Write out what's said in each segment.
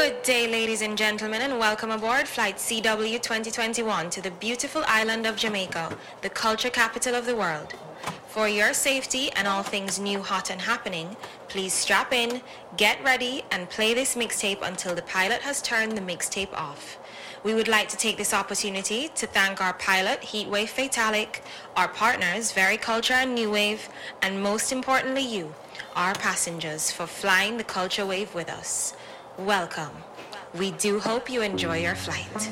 Good day, ladies and gentlemen, and welcome aboard Flight CW 2021 to the beautiful island of Jamaica, the culture capital of the world. For your safety and all things new, hot, and happening, please strap in, get ready, and play this mixtape until the pilot has turned the mixtape off. We would like to take this opportunity to thank our pilot, Heatwave Fatalic, our partners, Very Culture and New Wave, and most importantly you, our passengers, for flying the culture wave with us. Welcome. We do hope you enjoy your flight.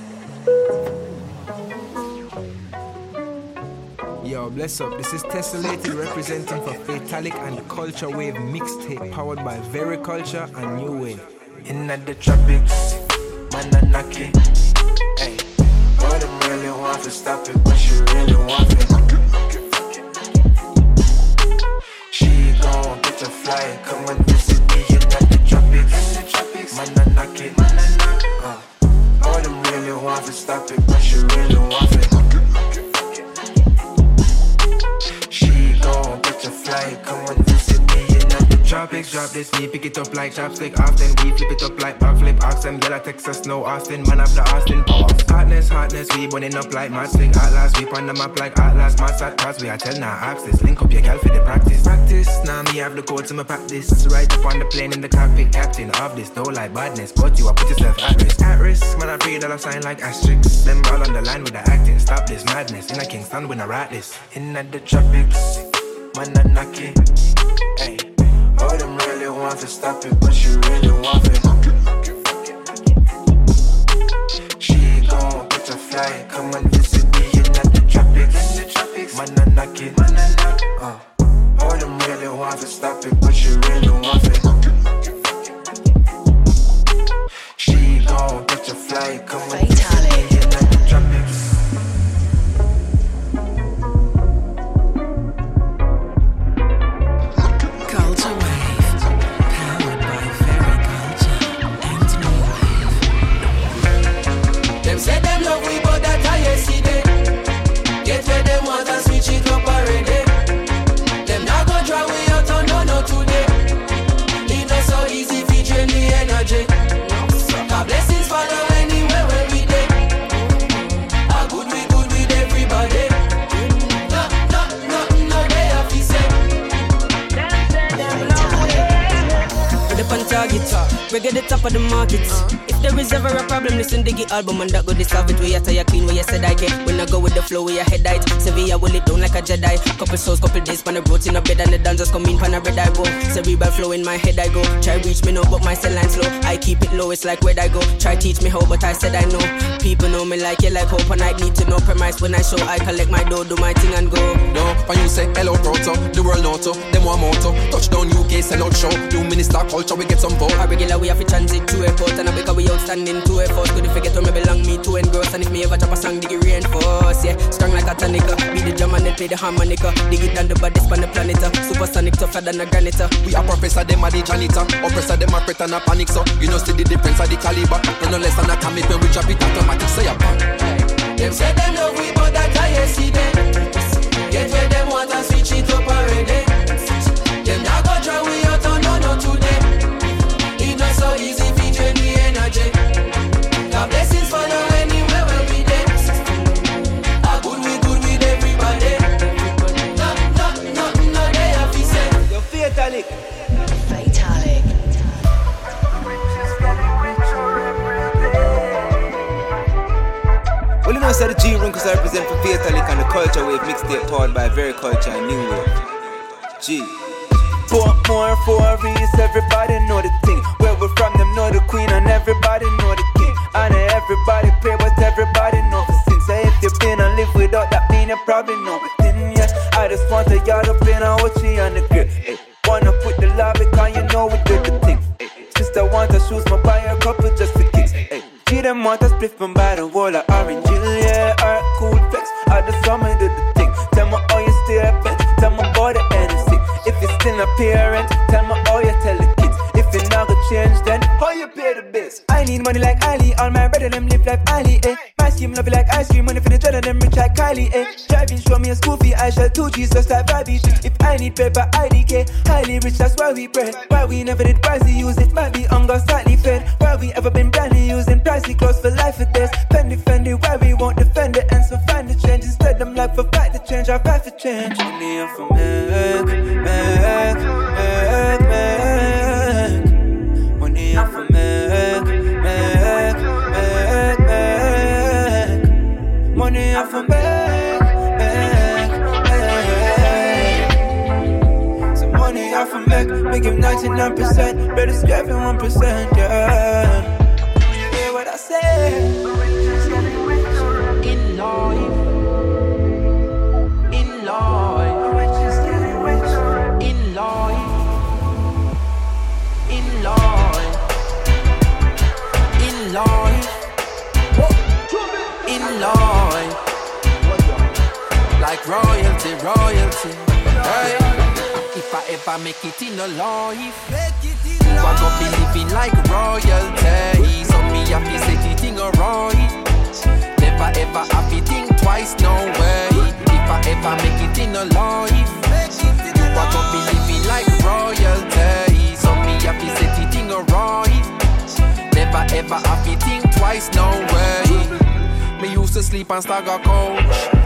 Yo, bless up. This is Tessellated representing for Fatalic and Culture Wave mixtape powered by Very Culture and New Wave. In the tropics, man, I knock it. Hey, boy, them really want to stop it, but she really want it. She gon' get a flight, come and visit me in the tropics. Man, I knock it. Uh, boy, them really want to stop it, but she really want it. She gon' get a flight, come and Tropics drop this, me pick it up like chopstick. Often we flip it up like backflip. Oxen, Yellow, Texas, no Austin. Man up the Austin power. Hotness, hotness, we burning up like matchstick. Atlas, we on the map like Atlas. Mats at pass, we are tell now access. Link up your gal for the practice. Practice, now me have the code to my practice. Right up on the plane in the cockpit, captain of this. Don't like badness, but you are put yourself at risk. At risk, man, I pray that I sign like asterisks. Them all on the line with the acting. Stop this madness. In a Kingston, when I write this. In at the tropics, man, I knock it. Hey, all them really want to stop it, but she really want it. She gon' get a flight, come and visit me in the tropics. Man, I knock it. Uh, all them really want to stop it, but she really want it. She gon' get a flight, come and Get the top of the market. Uh-huh. If there is ever a problem, listen to the album and that go solve it. We are tired clean, where you said I can. When I go with the flow, we are head height. Sevilla will it down like a Jedi. Couple souls, couple days, pan a road in a bed and the dancers come in, pan a red I go. Cerebral flow in my head I go. Try reach me now, but my cell line slow. I keep it low, it's like where I go. Try teach me how, but I said I know. People know me like you like hope, and I need to know premise when I show. I collect my dough, do my thing and go. No, when you say hello proto, the world auto, them one moto. Touchdown UK, sell out show. New minister culture, we get some vote. A regular we have to transit to airport and I because we outstanding Two effort. Good if I get where me belong, me to engross. And if me ever drop a song, dig it reinforce. Yeah, strong like a tonica. Be the drum and then play the harmonica. Dig it down the baddest on the planet. uh. Supersonic tougher than a granite. uh. We are professor, them are the janitor. Oppressor, them are fret and a panic, so you know see the difference of the caliber. No, no less than a comic when we drop it automatic, say a bang. Them say them love we, but that I yesterday. Get where them want and switch it up know, so the G Room because I represent for the Culture Wave mixtape powered by Very Culture and New Wave. G. Four more for a reason, everybody know the thing. Where we're from, them know the queen, and everybody know the king. And everybody pray, but everybody know the sin. So if you've been and live without that, mean you probably know the thing. Yeah, I just want to yard up in a Ochi on the. Hey, wanna put the love because you know we did the thing. Sister want to shoes, my them want split from by the wall of orange yeah. Alright, cool flex. I just saw me do the thing. Tell me how you at bed. Tell me about the NC. If it's still a parent, tell me how you tell the kids. If it not go change, then how you pay the bills? I need money like Ali. All my brother them live like Ali, eh. My scheme love it like ice cream. Money for the dread them rich like Kylie, eh. Driving, show me a school fee. I shall two G's just like Bobby. If I need paper, IDK. Highly rich, that's why we pray. Why we never did pricey use it. Might be hunger slightly fed. Why we ever been blindly using pricey clothes for life or this. Fendi, Fendi, why we won't defend it? And so find the change. Instead, I'm like, for fight the change, I fight for change. Money off for make, make, make, make. Money off for make, Money off for make, make. Some money off for make, make him 99%. Better scrap him 1%, yeah. Hear what I say? In I make it in a life, I go be living like royalty. So me happy say the thing alright. Never ever to think twice, no way. If I ever make it in a life, I go be living like royalty. So me happy say the thing alright. Never ever to think twice, no way. Me used to sleep on Stagger Coach.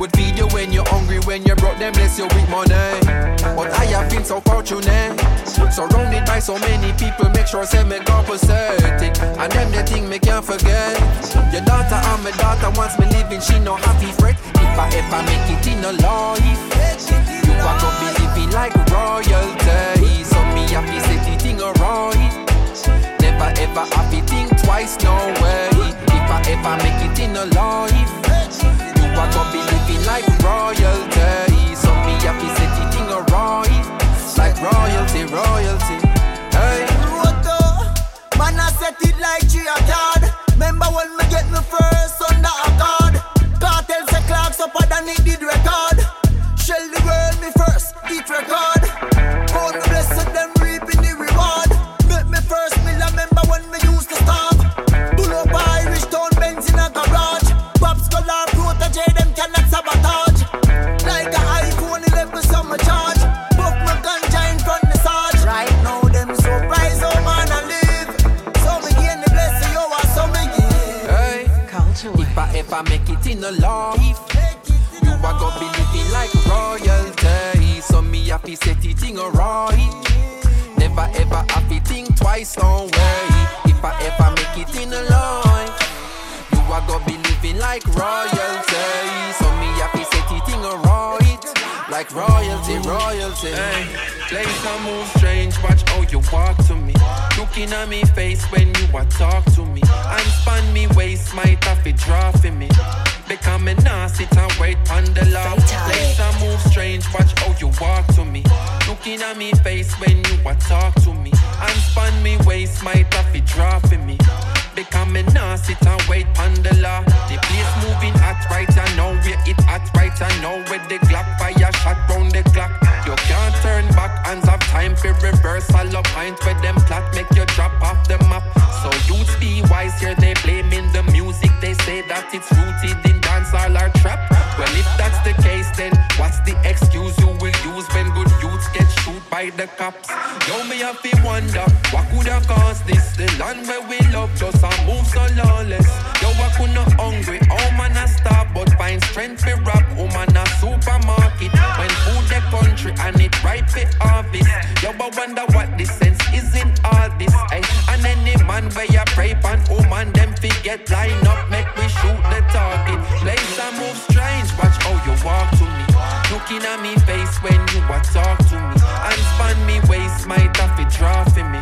Would feed you when you're hungry, when you're broke, then bless you with money. But I have been so fortunate. Surrounded by so many people, make sure I say me compensating. And them the thing me can't forget. Your daughter and my daughter wants me living, she no happy fret. If I ever make it in a life, you are gonna be living like royalty. So me happy say the thing alright. Never ever happy think twice, no way. If I ever make it in a life, you are gonna be like royalty. So me happy say the thing alright. Like royalty, royalty. Hey. Roto, man, I set it like G a card. Remember when me get me first under a card? Cartel say clocks up than it did record. Shell the world me first, hit record. God me blessed them reaping the reward. Make me first I remember when me If I make it in a life, you are gonna be living like royalty. So me happy set the thing alright. Never ever to think twice, no way. If I ever make it in a life, you are gonna be living like royalty. So me happy set the thing alright. Like royalty, royalty. Hey, place I move strange, watch how you walk to me. Looking at me face when you a talk to me. And span me waist, might have to draw for me. Become a nah sit and wait on the law. Place I move strange, watch how you walk to me. Looking at me face when you a talk to me. And span me waist, might have to draw for me. Become a nah sit and wait on the law. The place moving hot right I know where it hot right I know where the Glock fire shot round the clock. Hands have time for reversal of point where them plot make you drop off the map. So youths be wise here, they blaming the music. They say that it's rooted in dancehall or trap. Well, if that's the case, then what's the excuse you will use when good youths get shoot by the cops? Yo, me have to wonder what could have caused this. The land where we love just a move so lawless. Wonder what the sense is in all this. Ay. And any man where you pray pan, oh man, them forget line up, make we shoot the target. Place I move strange, watch how you walk to me. Looking at me face when you a talk to me. And span me waist, might have to draw for me.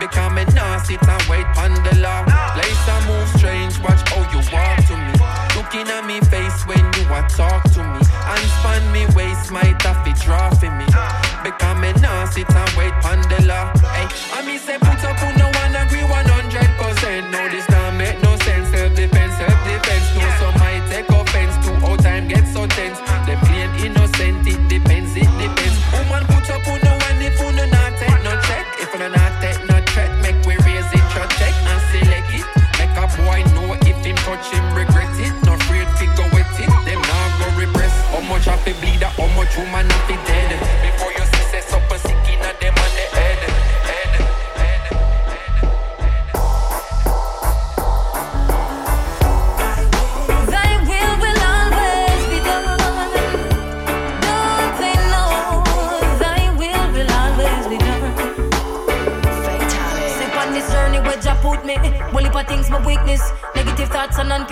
Become a nah sit and wait on the law. Place I move strange, watch how you walk to me. Looking at me face when you a talk sit and wait on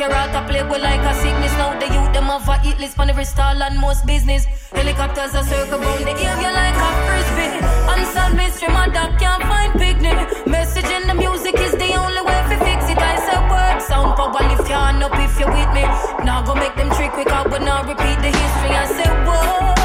the rat a play, with like a sickness. Now the youth them have a eat list on every stall and most business. Helicopters are circle round the area like a frisbee. Unsolved mystery, my dog can't find picnic. Messaging the music is the only way to fix it. I said work sound power lift your hand up if you're with me. Now go make them trick quick up, but now repeat the history. I said whoa.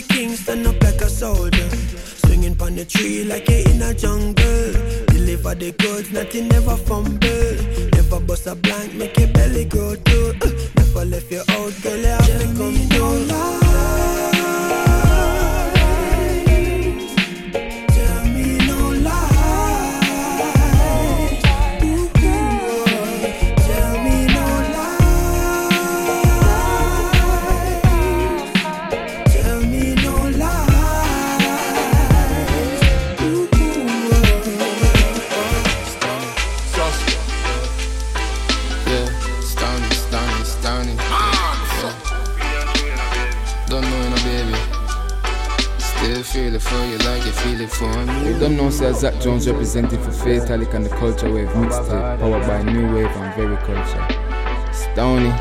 the king, stand up like a soldier. Swinging pon the tree like you in a jungle. Deliver the goods, nothing never fumble. Never bust a blank, make your belly grow too. Uh, never left you out, girl, you have to come through. You don't know, say Zac Jones representing for Fatalic and the Culture Wave mixtape, powered by New Wave and Very Culture. Stoney.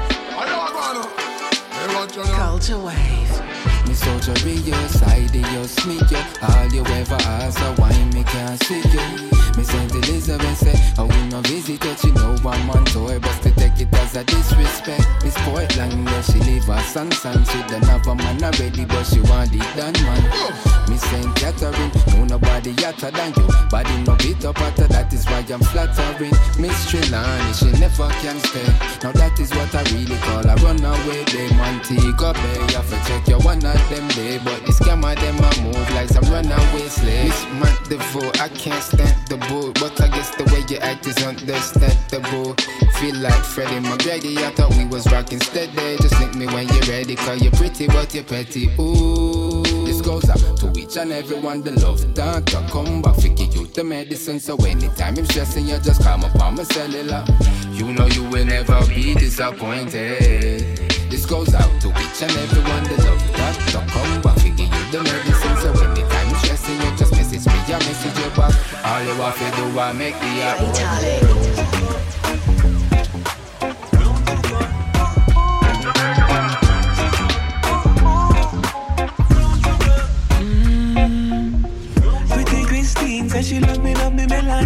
Culture Wave. Me surgery, your side, you sneak you. All you ever ask, I why me can't see you. Miss Saint Elizabeth say, I will not visit you. She know I'm on tour, but still it as a disrespect. Miss Portland, yeah, she leave her son, son. She don't have a man already, but she want it done, man. Miss St. Catherine, no nobody hotter than you. Body no bit up hotter, that is why I'm flattering. Miss Trelawny, she never can stay. Now that is what I really call a runaway day. Montego Bay, I for check you one of them day. But this camera, them a move like some runaway slave. Miss Montevo, I can't stand the bull, but I guess the way you act is understandable. Feel like Freddie McGrady, I thought we was rocking steady. Just link me when you're ready, cause you're pretty, but you're petty. Ooh. This goes out to each and everyone the love doctor. Come back, figure you the medicine. So anytime I'm stressing, you just come up on my cellular. You know you will never be disappointed. This goes out to each and everyone the love doctor. Come back, figure you the medicine. So anytime I'm stressing, you just message me, I message you back. All you have to do, I make the app. She love me, love me. Yeah.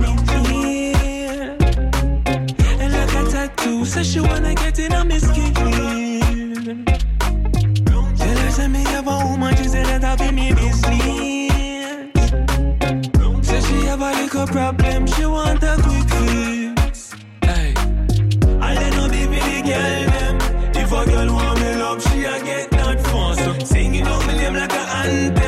And like a tattoo, says she wanna get in on me skin. Tell her say me have a woman, she said that I be me business. Say she have a little problem, she want a quick fix. Hey. I let no be the girl them. If a girl want me love, she a get that fast. So singing out me name like a anthem.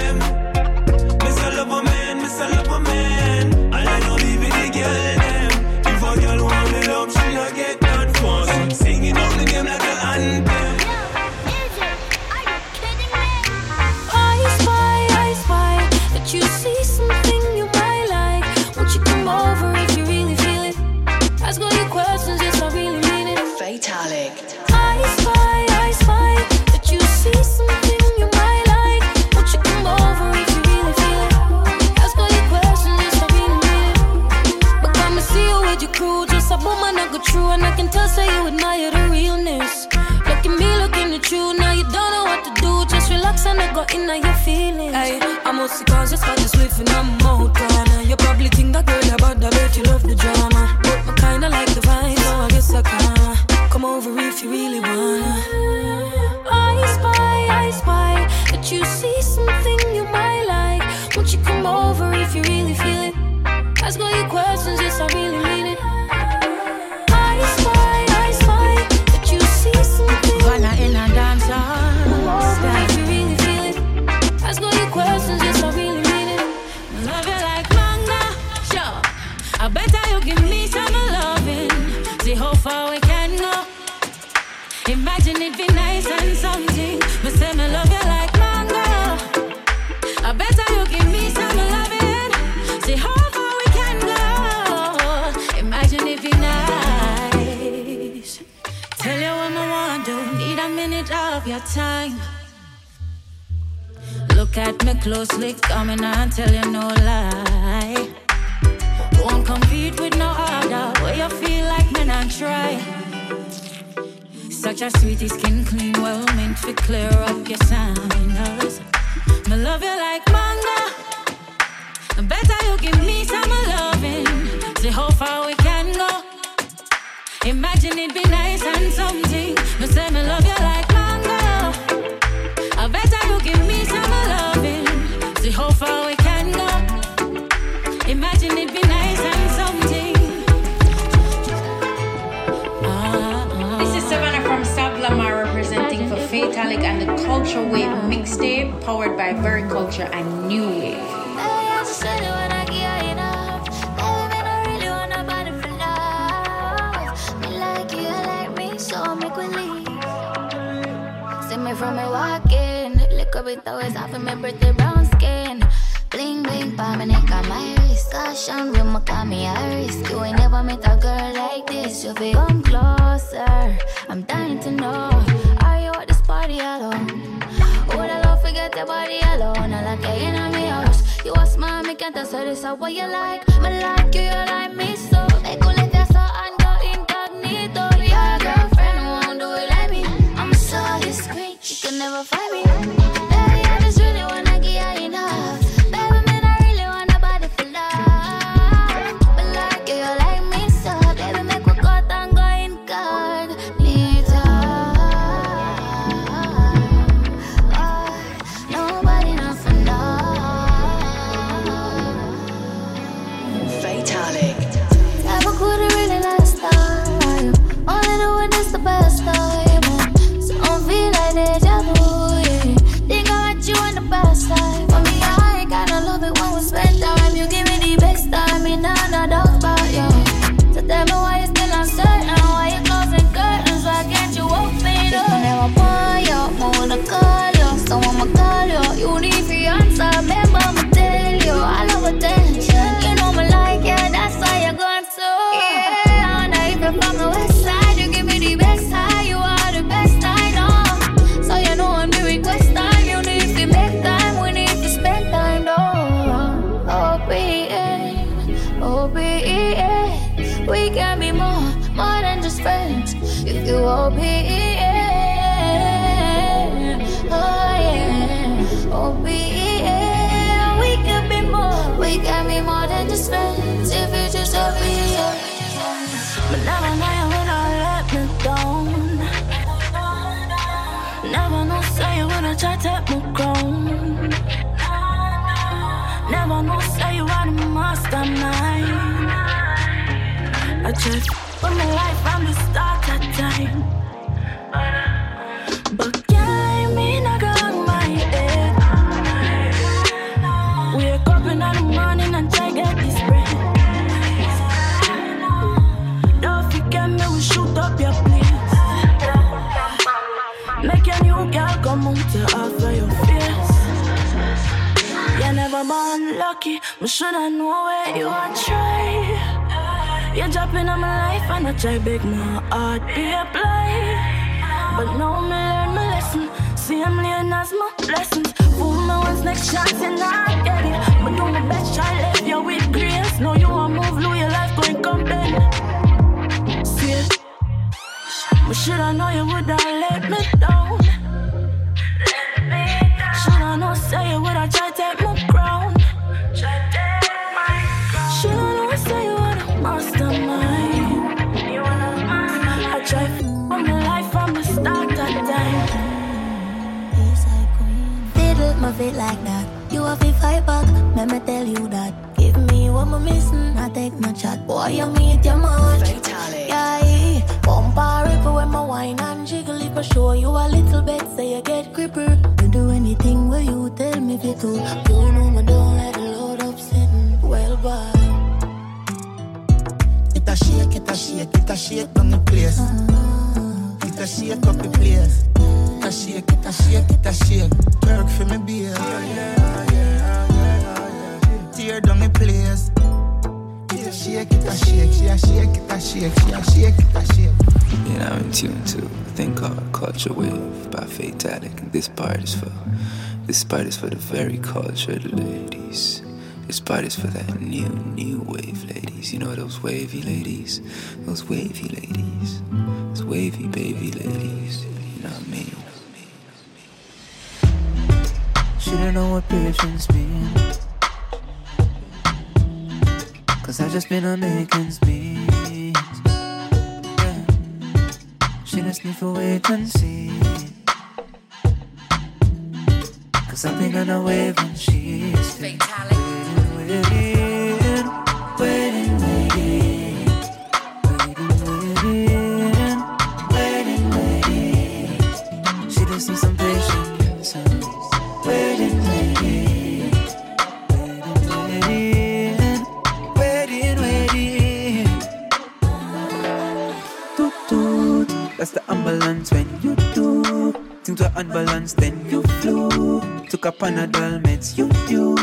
Girl like this. You feel come closer. I'm dying to know. Are you at this party alone? Would I love forget your body alone? I like you in my house. You a smart, me can't tell so this is what you like. Me like you, you like me so. Make you let your soul and go incognito. Your girlfriend won't do it like me. I'm so discreet, you can never find me. I just my life from the start of time. But can't me not on my head. Wake up in the morning and try get this bread. Don't forget me, we shoot up your place. Make your new girl come out to offer your face. You never born lucky, but shoulda know where you are try. Dropping on my life and I try beg my heart be a play. But now me learn my I'm learning as my blessings. Fool me once next chance and I get it. But do my best, try left you with grace. Know you want move, lose your life going come bend. See it. But should I know you would have shake, on the place. It a shake up the place. It a shake, it a shake, it a shake. Work for me, beer. Tear down the place. It a shake, it a shake, she a shake, it a shake, she a shake, it a shake. You know, I'm in tune to a thing called Culture Wave by Fatalic, and this part is for this part is for the very cultured ladies. This part is for that new, new wave ladies. You know those wavy ladies? Those wavy ladies. Those wavy baby ladies. You know what I mean? Should've known what patience mean. Cause I just been on a making speeds. Yeah. Should've sniff for wait and see. Cause I've been on a wave and she's waiting, Panadol meds, you do.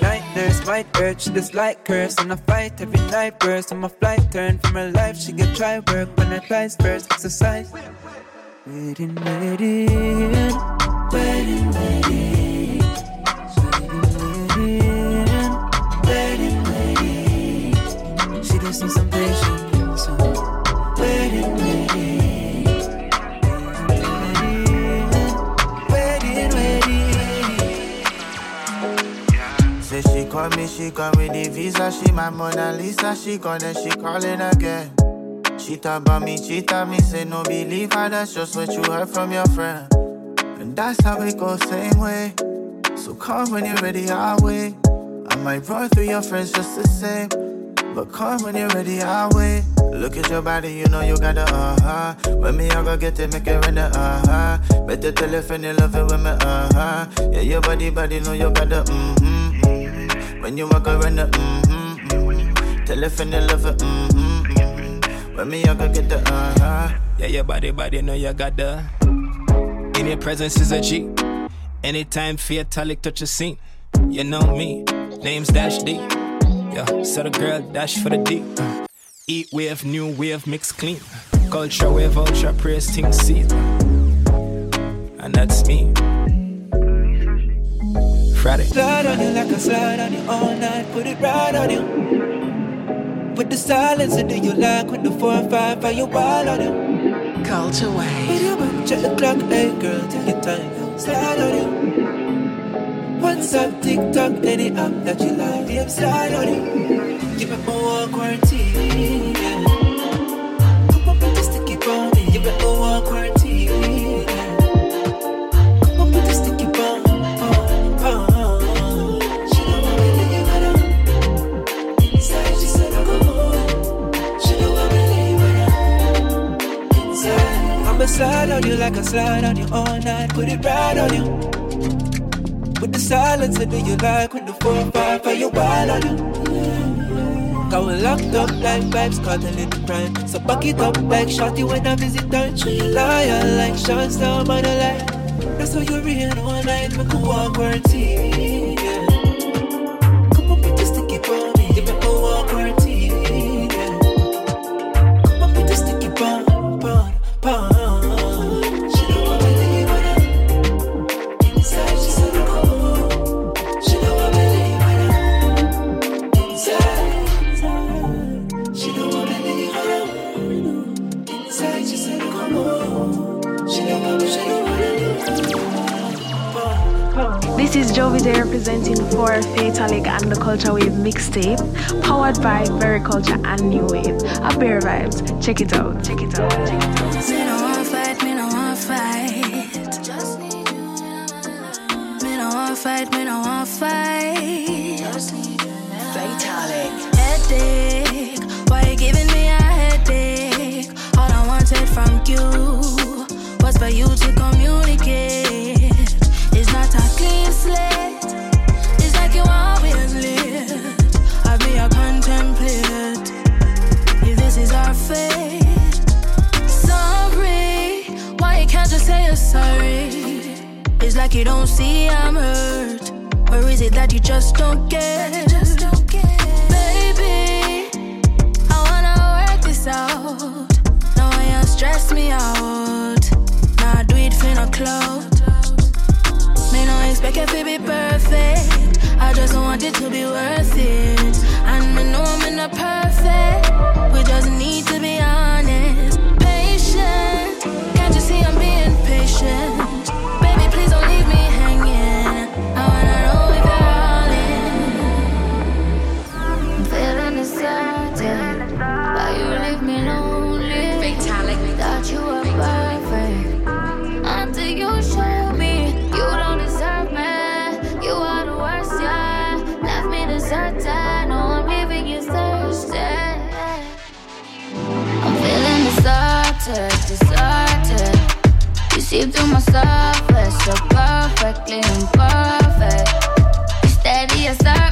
Night nurse might urge this light curse. On a fight every night burst. On my flight turn from her life she get try work when her tries first exercise. Waiting waiting waiting waiting she just needs some patience She call me, she come with the visa. She my Mona Lisa. She call then she calling again. She talk about me, cheat on me, say no believe her. That's just what you heard from your friend. And that's how it goes same way. So come when you're ready, I'll wait. I might run through your friends just the same. But come when you're ready, I'll wait. Look at your body, you know you got the uh huh. When me, I go get it, make it run the uh huh. Better tell if you love it with me, uh huh. Yeah, your body, body, know you got the mm hmm. Mm-hmm. When you walk around the mm hmm. Mm-hmm. Tell if you love it, mm hmm. Mm-hmm. When me, I get the uh huh. Yeah, your body, body, know you got the. In your presence is a G. Anytime Fatalic touch a scene, you know me. Name's Dash D. Yeah, so the girl dash for the D. Uh, Eat wave, new wave, mix clean. Culture wave, ultra praise, thing seed. And that's me. Friday. Slide on you like a slide on you all night. Put it right on you. With the silence, do you like with the four and five? Are you wild on it? Culture Wave. With your back, check the clock, hey girl, take your time. Slide on it. WhatsApp, TikTok, any app that you like, yeah, slide on it. Give me more quarantine, slide on you like I slide on you all night. Put it right on you. With the silence, do you like with the four five? Are you wild on you? Going locked up like vibes, caught a little crime. So back it up like shorty when I visit her. She liar like shots down by the light. That's how you real one night, we could walk quarantine. Mixtape, powered by Very Culture and New Wave. A bear vibes. Check it out. Check it out. Check it out. You don't see I'm hurt. Or is it that you just don't get? Baby, I wanna work this out. Now I you stress me out. Now I do it for no clout. Me no expect it to be perfect. I just want it to be worth it. And me know I'm not perfect. We just need to be honest. Patient. Can't you see I'm being patient? See through my surface, so perfectly imperfect. You steady assert me,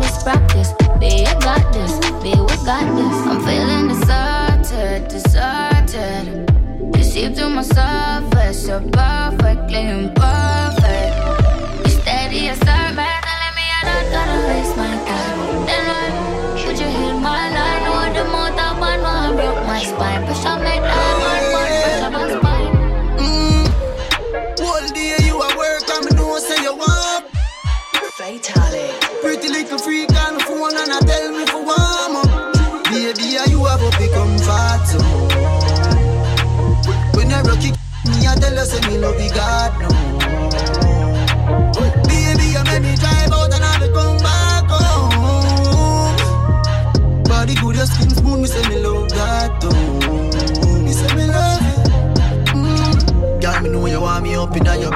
this practice. Got this, babe, we got this. I'm feeling deserted, deserted. You see through my surface, you're perfectly imperfect.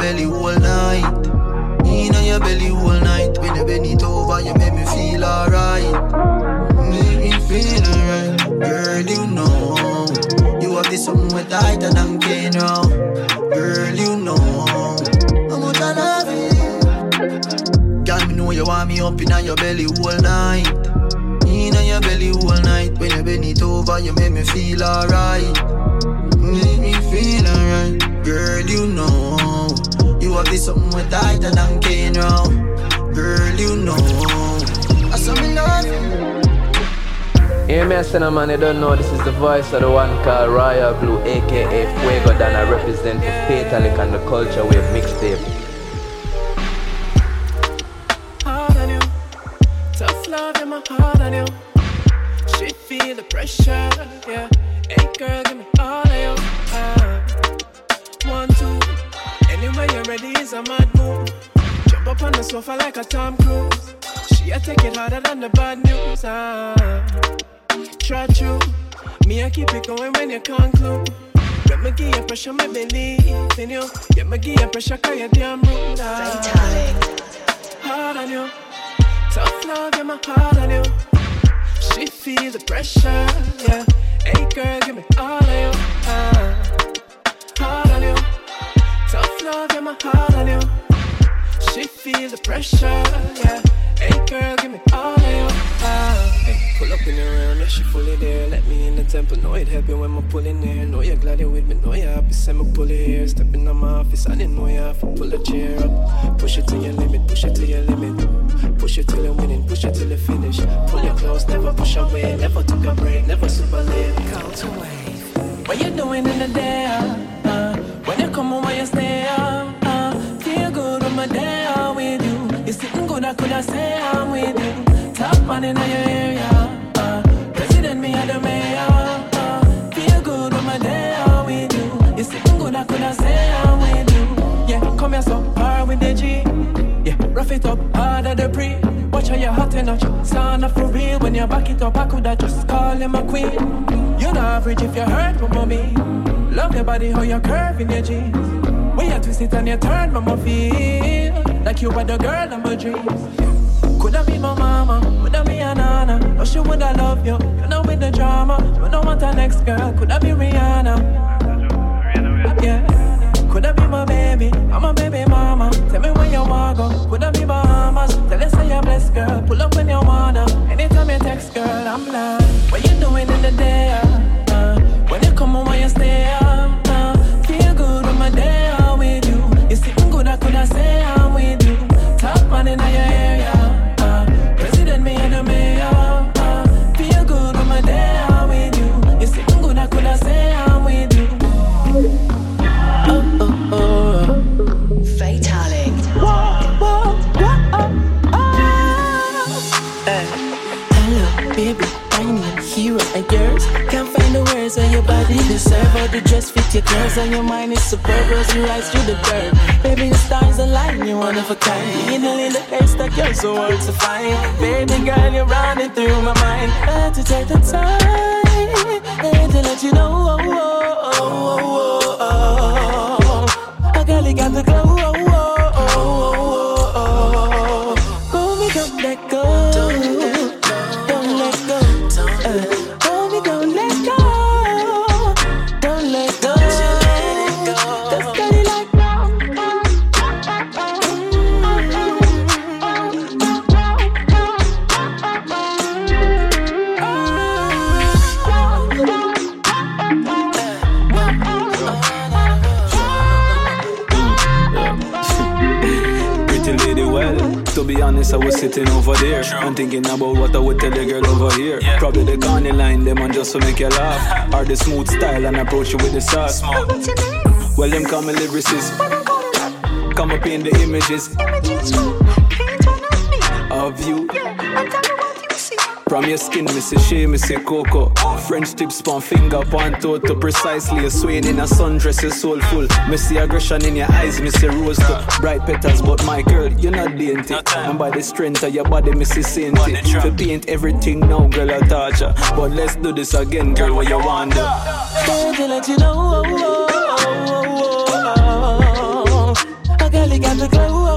Belly all night. In on your belly all night. When you bend it over, you make me feel alright. Make me feel alright. Girl, you know. You have this something with tighter than cane now. Girl, you know. How much I love you. Girl, me know you want me up in your belly all night. In on your belly all night. When you bend it over, you make me feel alright. make me feel alright. Girl, you know you have this something with tighter than Kane now. Girl, you know I saw me love you. Me, I man, you don't know this is the voice of the one called Royal Blu, aka Fuego, that I represent for Fatalic and the Culture Wave mixtape. Going when you conclude. Let me give you pressure, me believe in you. Let me give you pressure, cause you're damn rude. Hard on you, tough love, yeah, my heart on you. She feel the pressure, yeah. Hey girl, give me all of you. Uh, hard on you, tough love, yeah, my heart on you. She feel the pressure, yeah. Hey girl, give me all of you. Uh, hey, pull up in the round, yeah, she fully there. Let me in the temple, know it happy when I'm pulling there. Know you're glad you're with me, know you're happy, send me pull it here. Stepping on my office, I didn't know you have to pull a chair up. Push it to your limit, push it to your limit. Push it till you're winning, push it till you finish. Pull it close, never push away, never took a break, never super late. Count away. What you doing in the day? Uh, when you come home, when you stay uh, I could have say I'm with you. Top man in your area, uh, president me and the mayor. Uh, feel good on my day uh, with you. You sitting good, I could have say I'm with you. Yeah, come here so hard with the G. Yeah, rough it up harder the pre. Watch how you're hot and notch. Sound up for real when you back it up. I coulda just call him a queen. You're not average if you hurt, but mommy. Love your body, how you curve in your jeans. When you twist it and you turn, mama feel like you were the girl of my dreams. Coulda be my mama, coulda be a nana. No, she woulda love you. You know with the drama. You know what the next girl coulda be Rihanna. Yeah. Coulda be my baby, I'm a baby mama. Tell me where you wanna go. Coulda be Bahamas. Tell us say you're blessed, girl. Pull up when you wanna. Anytime you text, girl, I'm like, what you doing in the day? Uh, uh, when you come home, when you stay. Uh, feel good on my day uh, with you. You're sitting good, I coulda say you. Top man in dress fit your mind is superb as you rise through the dirt. Baby, the stars align, you're one of a kind. In the haystack, you're so hard to find. Baby girl, you're running through my mind. Had to take the time and to let you know. Oh, oh, oh, oh, oh, sitting over there and thinking about what I would tell the girl over here. Probably the corny line, them and just to make you laugh, or the smooth style and approach you with the sauce. Well, them call me lyricist. Come up in the images. Of you. From your skin, me say shea, me say cocoa. French tips, pan finger, pan toto. Precisely, a swaying in a sundress, you soulful. Me see aggression in your eyes, me say rose to bright petals. But my girl, you're not dainty. And by the strength of your body, me see sainty. To paint everything now, girl, I touch ya. But let's do this again, girl, what you want do? Wanted to let you know. Oh, oh, oh, oh, oh. A girl, you got the glow.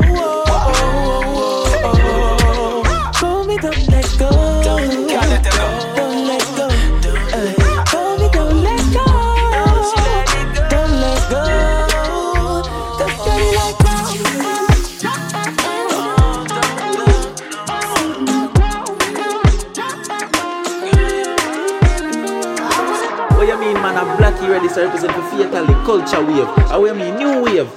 representing for fatal culture wave. I wear me new wave.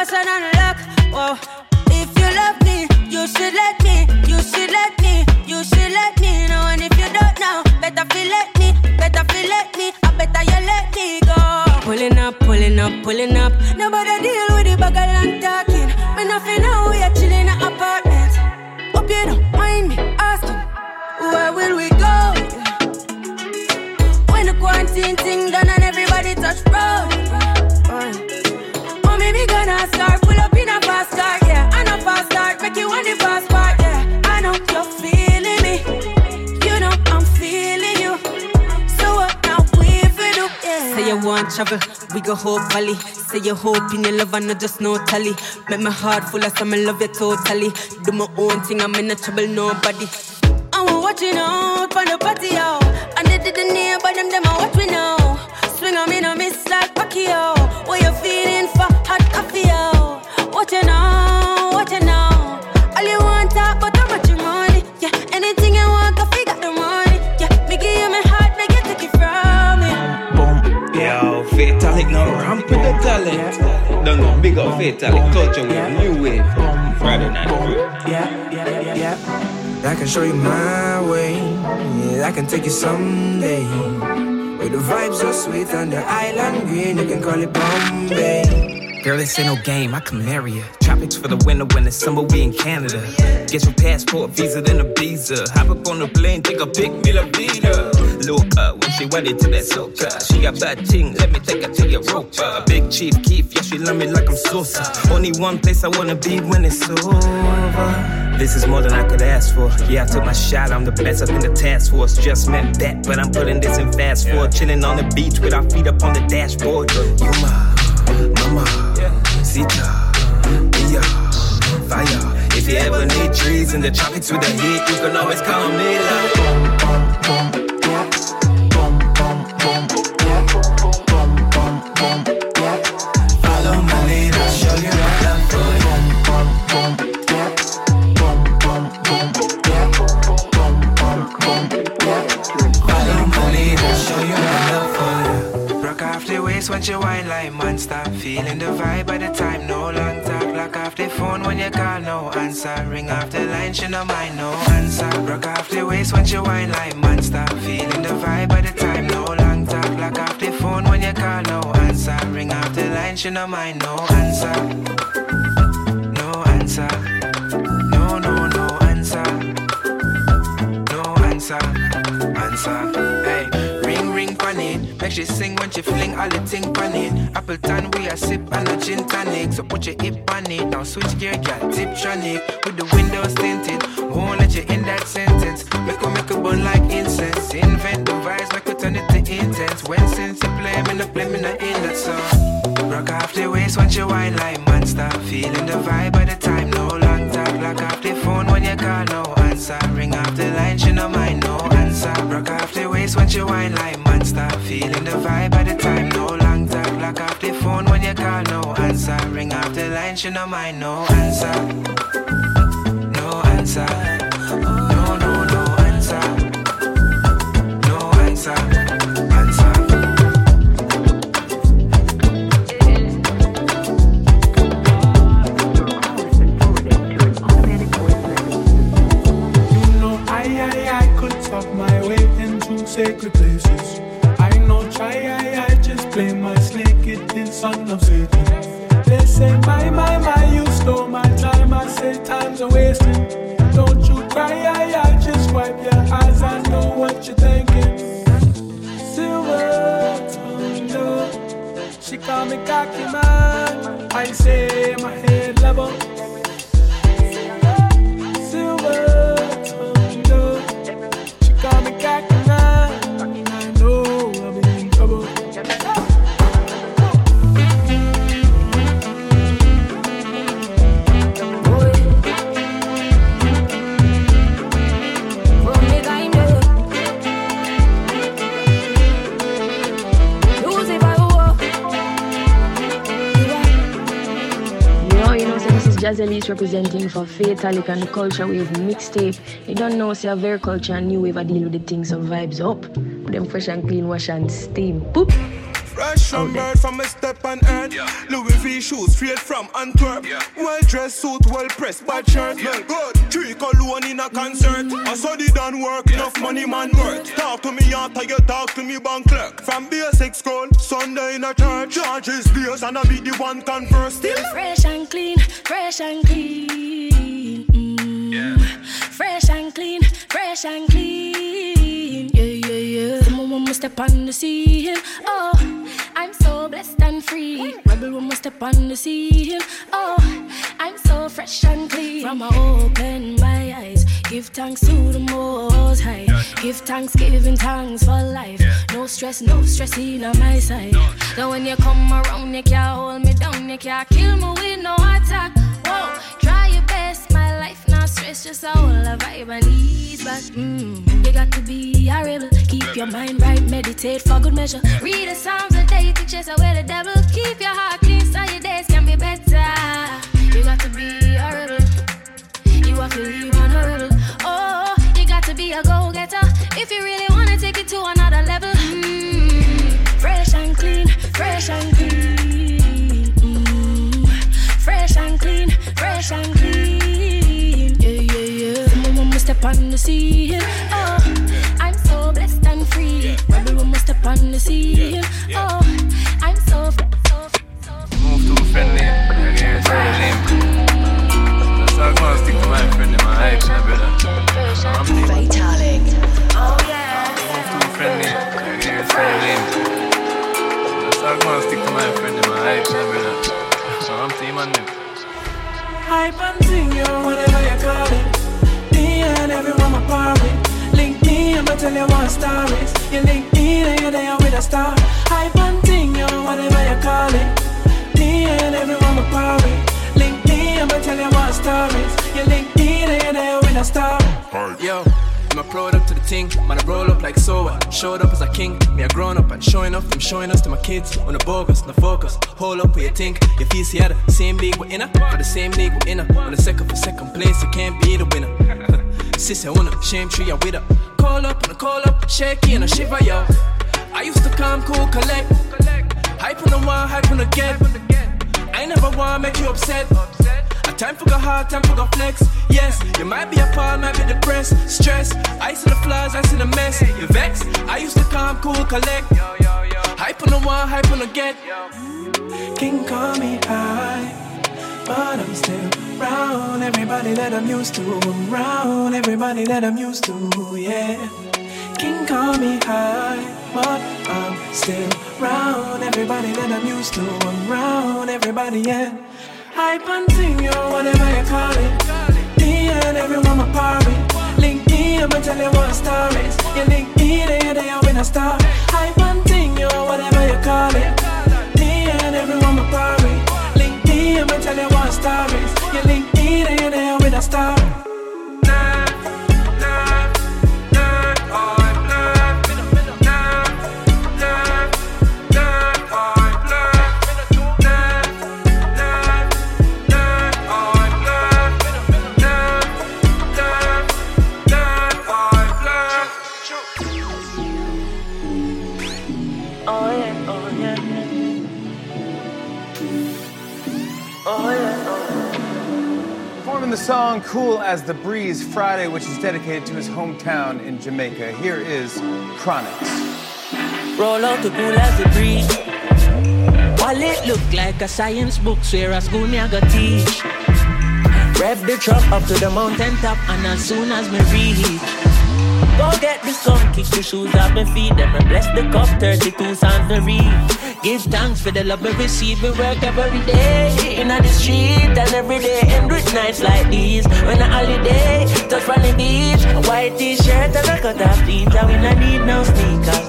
what's an unlock? Whoa. If you love me, you should let me, you should let me, you should let me know. And if you don't know, better feel let me, better feel let me, I better you let me go. Pulling up, pulling up, pulling up. travel, we go whole valley. Say you hope in your love and not just no tally. Make my heart full of some love you totally. Do my own thing, I'm in no trouble, nobody. I'm watching out for the party out. Big up Fatal Culture with a New Wave Friday Night Yeah, yeah, yeah, yeah. I can show you my way. Yeah, I can take you someday. With the vibes so sweet on the island green, you can call it Bombay. Girl, this ain't no game, I can marry you. Tropics for the winter, when the summer we in Canada. Get your passport, visa, then a visa. Hop up on the plane, take a pic, me la vida. Loca, when she went into that soca. She got bad ting, let me take her to Europa. Big Chief Keef, yeah, she love me like I'm Sosa. Only one place I wanna be when it's over. This is more than I could ask for. Yeah, I took my shot, I'm the best up in the task force. Just met that, but I'm putting this in fast forward. Chilling on the beach with our feet up on the dashboard. You my mama, Sita, Mia, fire. If you ever need trees in the tropics with the heat, you can always call me like when you wine like monster. Feeling the vibe by the time, no long talk. Lock off the phone when you call, no answer. Ring off the line, she no mind, no answer. Rock off the waist when you wine like monster. Feeling the vibe by the time, no long talk. Lock off the phone when you call, no answer. Ring off the line, she no mind, no answer. No answer. Make she fling all the ting pan it. Appleton, we a sip and a gin tonic. So put your hip on it. Now switch gear, girl, tip tronic. With the windows tinted. Won't let you in that sentence. Make her make a burn like incense. Invent the vibes, make her turn it to intense. When since you play, me no play, me no in that song. Rock off the waist when you wine like monster. Feeling the vibe by the time, no talk. Off the phone when you call, no answer. Ring off the line, she no mind, no answer. Broke off the waist when you wine like monster. Feeling the vibe by the time, no long talk. Lock off the phone when you call, no answer. Ring off the line, she no mind, no answer. No answer. Sacred places. I know try, I, I just play my snake, it is son of Satan. They say, my, my, my, you stole my time. I say, time's a wasting. Don't you cry, I, I just wipe your eyes. I know what you're thinking. Silver tongue, she call me cocky man. I say, my head level. Jaz Elise representing for Fatalic and the Culture Wave mixtape. You don't know, say, a very culture and new wave I deal with the things so vibes up. Put them fresh and clean, wash and steam. Boop. Fresh from bird from a step on earth. Louis V shoes straight from Antwerp. Well dressed suit, well pressed, bad shirt. Smell good. Three cologne in a concert. I saw the done work, enough money man worth. Talk to me after you talk to me bank clerk. From basic school, Sunday in a church. Charges beers and I be the one converse still. Fresh and clean, fresh and clean. Mm. Fresh and clean, fresh and clean. Yeah, yeah, yeah. Someone when we step on the scene. Oh, I'm so blessed and free. Rebel when we step on the scene. Oh, I'm so fresh and clean. From I open my eyes, give thanks to the Most High. Give thanks, giving thanks for life. No stress, no stressing on my side. So when you come around, you can't hold me down, you can't kill me with no attack. Stress, just a whole of vibe and ease. But mm, you got to be a rebel. Keep your mind right, meditate for good measure. Read the Psalms a day to chase away the devil. Keep your heart clean so your days can be better. You got to be a rebel. You have to a rebel. Oh, you got to be a go getter. If you really wanna take it to another level. Mm, fresh and clean, fresh and clean. Mm, fresh and clean, fresh and clean step on the. Oh, I'm so blessed and free. Rebel woman step on the scene. Oh, I'm so. so, so Move to friendly, again friendly. That's how I'm gonna stick to my my. I'm Vitalik. Move too friendly. That's how I'm gonna stick to my my. So I'm. Hype and sing, yo, whatever you call it and everyone my party. LinkedIn, I'ma tell you one story. You LinkedIn and you're there with a star. Hype and thing, yo, whatever you call it. D and everyone my party. LinkedIn, I'ma tell you one story. You LinkedIn and you're there with a star. Right. Yo. I'm a product to the thing, man. I roll up like so. I showed up as a king. Me, I grown up and showing off. I'm showing us to my kids. On the bogus, no focus. Hold up what you think. If you see the same league we're in, for the same league we're in. On the second for second place, you can't be the winner. Sis, I wanna shame tree, I with her. Call up and I call up, shaky and I shiver, yo. I used to come cool, collect. Hype on the one, hype on the get. I never wanna make you upset. A time for go hard, time for go flex. Yes, you might be a part, might be depressed, stress. I see the flaws, I see the mess. You vex. I used to come cool, collect. Hype on the one, hype on the get. King call me high, but I'm still round. Everybody that I'm used to, round. Everybody that I'm used to, yeah. King call me high, but I'm still round. Everybody that I'm used to, I'm round. Everybody, yeah. Hype and sing, yo, whatever you call it. Me and everyone my party. Link me, I'ma tell you what star is. You link me, there, there, win a star. Hype and sing, yo, whatever you call it. I'ma tell you what star is. You link me, there, win a star. Cool as the Breeze Friday, which is dedicated to his hometown in Jamaica. Here is Chronixx. Roll out the cool as the breeze. Wallet look like a science book, where a school me I go teach. Rev the truck up to the mountain top, and as soon as me reach, go get the sun, kick the shoes off my feet, then me bless the cup, 32 songs to read. Give thanks for the love we receive, we work every day in the street, and every day end with nights like these. When a holiday, touch on the beach, a white t-shirt and a cut off jeans, and we not need no sneakers.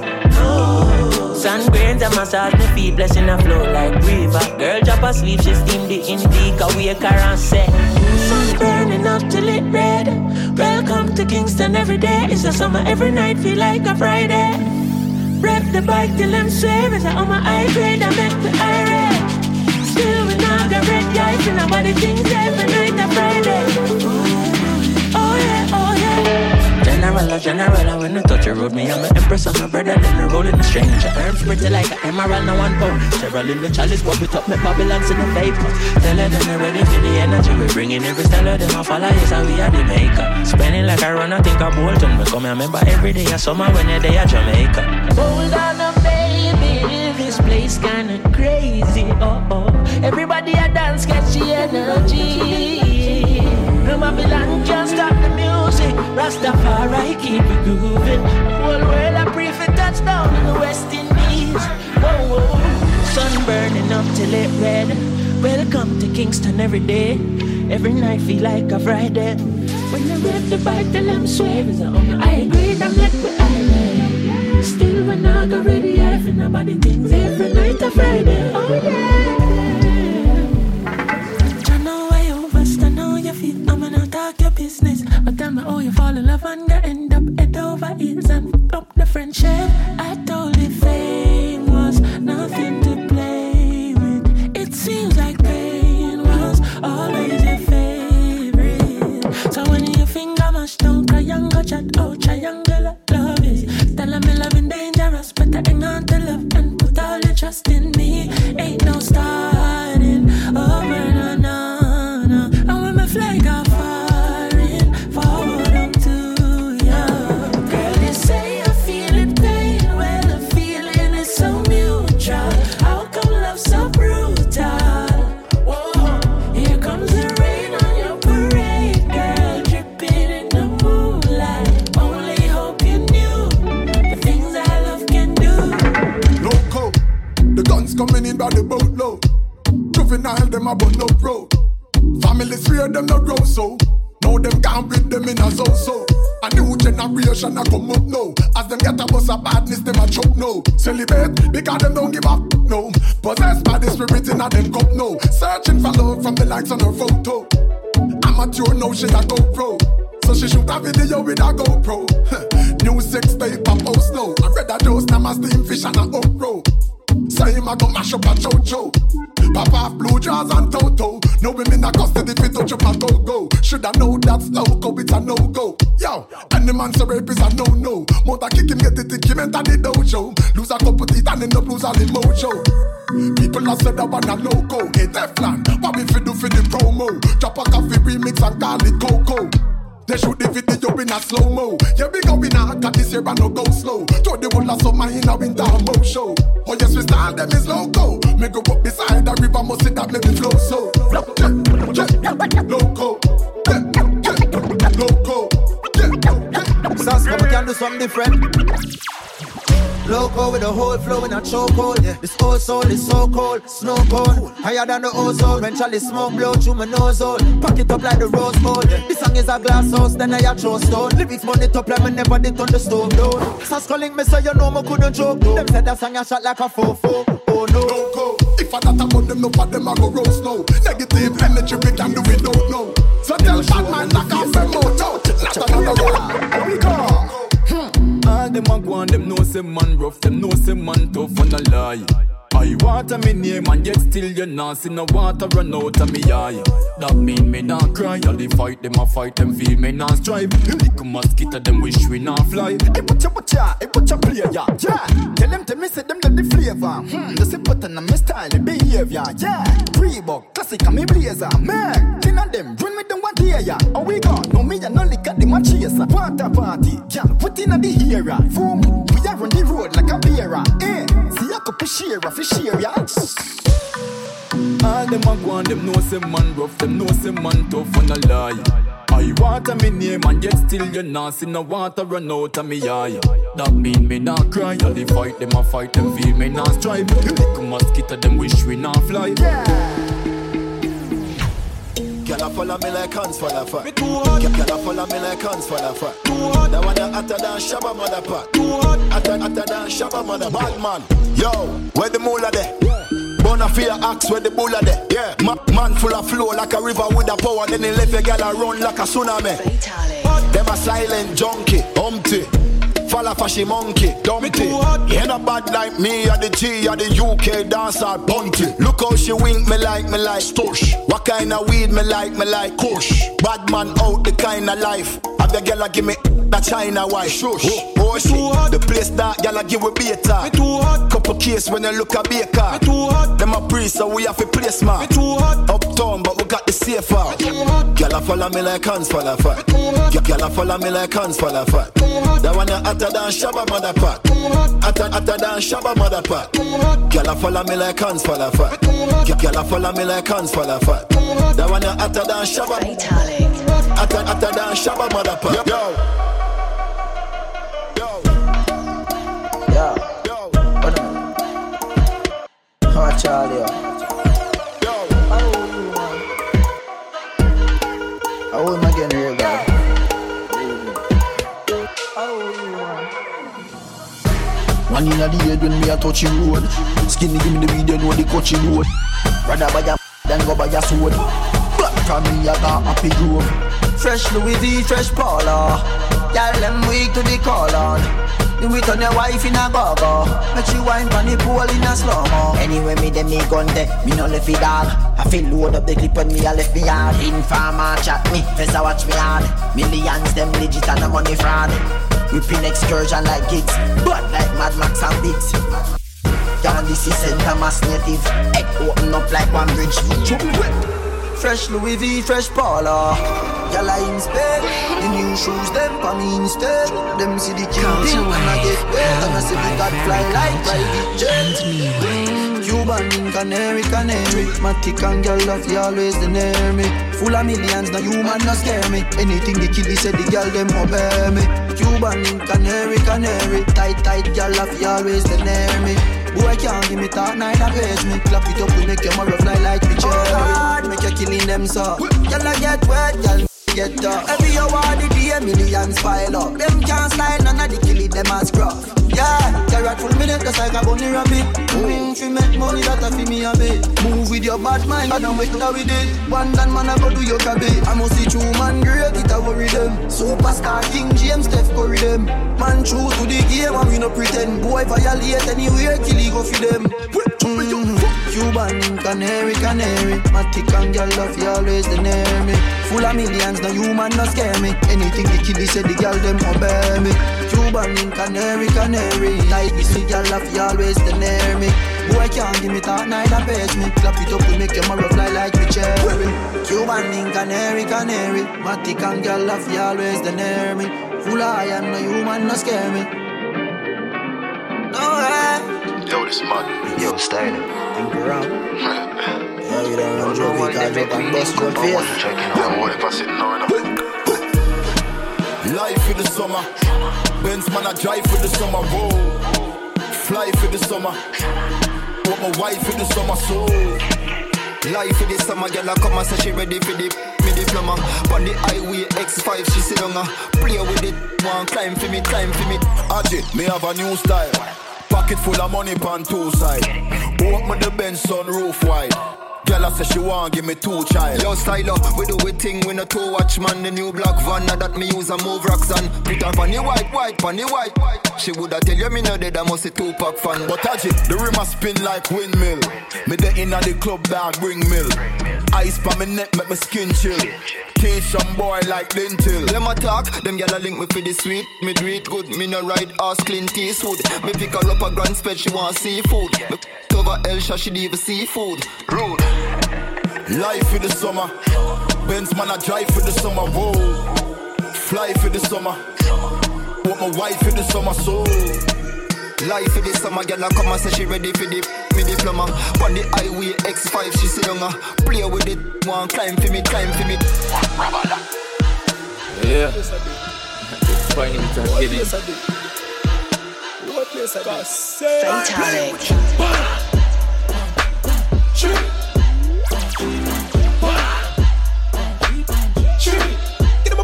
Sun grains and massage me feet, blessing a flow like river. Girl drop asleep, she steam the indica, wake her and say, Sun burning up till it red. Welcome to Kingston every day. It's a summer every night, feel like a Friday. Rep the bike till oh, I'm swear I on my grade, I make the irate Still we not got red guys And nobody thinks every night a Friday General, a general, and when you touch the road, me, I'm an empress, I'm a brother, then I roll in the stranger. Herbs pretty like an emerald, no one pound. Several in the chalice, but we top me Babylon's in the vapor. Tell her them ready for the energy, we bringing every of them, I follow, yes, how we are the maker. Spending like I run, I think I Bolton. Me come here, remember every day, I summer when you're there, Jamaica. Hold on, a baby, this place kinda crazy, oh oh. Everybody a dance, catch the energy. Rastafari keep it grooving. Whole world I pray for touchdown in the West Indies. Whoa, whoa. Sun burning up till it red. Welcome to Kingston every day. Every night feel like a Friday. When I rev the bike, till I'm swerving. I agree, I'm like the island. Still when I go ready, I feel nobody thinks every night a Friday. Oh yeah. Me how you fall in love and you end up head over heels and fuck up the friendship. I told you fame was nothing to play with. It seems like pain was always your favorite. So when your finger mash down, triangle chat, oh triangle love is. Tell me loving dangerous, but I hang on to love and put all your trust in me. Ain't no starting over, no, no, no. And when my flag off generation a come up now. As them get a bus of badness, them a choke no. Celebrate because them don't give up no. Possessed by the spirit in a them cup no. Searching for love from the likes on her photo. Amateur now she a go pro. So she shoot a video with a GoPro. New sex tape a post now. I read a dose, now my steam fish and a upro. Say him a go mash up a chocho. Pop off blue jaws and toto. No women a custody fi touch up a go go. Shoulda know that's loco, oh, it's a no go. Yo, and the man say rape is a no no. Mother kick him, get tick him enter the dojo. Lose a couple teeth and end up lose all the mojo. People a said that one a loco. Hey Teflon, what we fi do fi the promo? Drop a coffee remix and call it Coco. They shoot the video in a slow mo. Yeah, we going hard at this year and no go slow. Throw the whole of summer in a winter mo show. Oh yes, we style them is loco. Me go up beside the river, must see that make me flow so. Yeah, yeah, loco. Yeah, yeah, loco. Sass, we can do something different. Loco with a whole flow in a chokehold. Yeah. This old soul is so cold, snow cold. Higher than the ozone. When smoke blow through my nose hole. Pack it up like the rose gold. Yeah. This song is a glass house, then I a throw stone. Lyrics money top like me never did on the stove down. Calling me so you know me couldn't joke. Though. Them said that song a shot like a fofo. Oh no. Loco. If I that about them, no for them I go roast now. Negative energy we can do we don't know. So tell bad man like a memo. No, not another one. Here we go. All them a go on, them know say man rough, them know say man tough and a lie. I water me name and yet still you not see no water run out of me eye. That mean me not cry, all the fight them a fight them feel me not strive. Little mosquito them wish we not fly. Hey, watch ya, hey, put your player, yeah, yeah. Tell them to me say them love the flavor. Hmm, just a button on my style, the behavior, yeah. Reebok, classic and me blazer, man. Ten of them, run me down one day, yeah. Oh we go, no me and no lick at the my chaser. Water party, yeah, put in at the era. Boom, we are on the road like a bearer, eh. See a couple share, fi share, yeah. All them a go on, them know say man rough, them know say man tough and a lie. I water me name and yet still you not see no water run out of me eye. That mean me not cry, all the fight them a fight them feel me not strive. You Little mosquito them wish we not fly. Yeah. Girl, I follow me like hands for the fat. Girl, I follow me like hands for the fat. That one you hotter than Shabba mother pot. Hotter, hotter than Shabba mother bad man. Yo, where the moolah there? Bonafide axe where the bulla there. Yeah, Ma- man full of flow like a river with a power. Then he left a gal a run like a tsunami. Them a silent junkie, umpty. Falla fashy monkey, dumpty. Ain't a bad like me or the G or the UK dancer bunty. Look how she wink me like me like stush. What kind of weed me like me like kush. Bad man out the kind of life. Have the girl give me that China white. Shush. Oh, oh shit. The place that girl give we beta. Me too hot. Couple case when you look a baker. Me too hot. Them a priest so we have a place man. Me too hot. Uptown but we got the safe out. Me too hot. Girl a follow me like hands full of fat. Girl a follow me like hands full of fat. That one you hotter than Shabba mother pot. Hotter, hotter than Shabba mother pot. Girl a follow me like hands full of fat. Girl a follow me like hands full of fat. That one you hotter than Shabba. Hotter, hotter than Shabba mother pot. Yo. Oh, Charlie. Yo. Oh, How am I getting here, God? One in a the head when me a touch the road. Skinny give me the video, know the coachy road. Rather buy a than go buy a sword. Black from me a got happy grove. Fresh Louis V, fresh Paula. Y'all them weak to the call on. Do it on your wife in a go-go. Make she wine pon the pool in a slow-mo. Anyway, me dem me gun there, me no left it dog I feel load up the clip on me a left me yard. Informer chat me, first I watch me hard. Millions them legit and the money fraud. Whipping excursion like gigs But like Mad Max and Biggs. Down this is center mass native. Head open up like one bridge. Triple whip Fresh Louis V, fresh Paula. Y'all are in spec The new shoes, them for me instead Them see the king thing when I get paid And I see the God fly like private jet Cuban in Canary, Canary. Matic and girl love you always the near me. Full of millions, no human no scare me. Anything the killie said the girl them obey me. Cuban in Canary, Canary. Tight, tight girl love you always the near me Boy can't give me talk, neither face me. Clap it up to make your mother fly like me cherry. Make you killing them so Y'all get wet, y'all get up Every hour the day millions pile up Them can't slide, none of the killing them as scruff Yeah, carrot full minute just like a bunny rabbit mm, Moving fi make money that a fi me a bit Move with your bad mind, I don't wait till we did One done man I go do your cabby I must see true man great, it a worry them. Superstar King James, Steph Curry them. Man true to the game and we no pretend. Boy violate anywhere, kill he go for them. Cuban, canary, canary. Matic and girl love you always the near me. Full of millions, no human no scare me. Anything the kill, say the girl them obey me. Cuban, canary, canary. Like this, the girl love you always the near me. Boy can't give me that night and page me. Clap it up, we make your marrow fly like me cherry. Cuban, in canary, canary. Matic and girl love you always the near me. Full of iron, no human no scare me. No way. Yo, this mad. Yo, style it. Think around. yeah, you don't run joke, you can't joke and bust your face. Yeah, what if I sit now Life in the summer. Benz man, I drive for the summer. Roll. Fly for the summer. Want my wife in the summer, so. Life for the summer, girl, I come and say she ready for the me diploma. On the highway X5, she sit down, uh, play with it. One climb for me, climb for me. Ajji, me have a new style. Pocket full of money pan two side. Open the Benz sunroof wide. Girl, I say she want give me two child. Yo, styler, we do we thing with a two watch man. The new black van now that me use a move rocks on. Put on funny white, white, funny white. She woulda tell you me no dead, I must a two pack fan. But Ajji, the rim a spin like windmill. Me the inna the club bag bring mill. Ice pa me neck make my skin chill. Teach some boy like lintel. Let me talk, them gyal a link me for the sweet. Me it good, me no ride ass Clint Eastwood. Me pick her up a grand spread, she want seafood. Me over Elsha, she leave seafood. Rude. Life in the summer. Benz man, I drive for the summer. Whoa. Fly for the summer. Want my wife in the summer, so. Life for the summer, girl, I come and say she ready for the me diploma. On the highway X5, she sit down, uh, play with it. One climb for me, climb for me. Yeah. Find it and get it. What place I do? Fatalic. Get them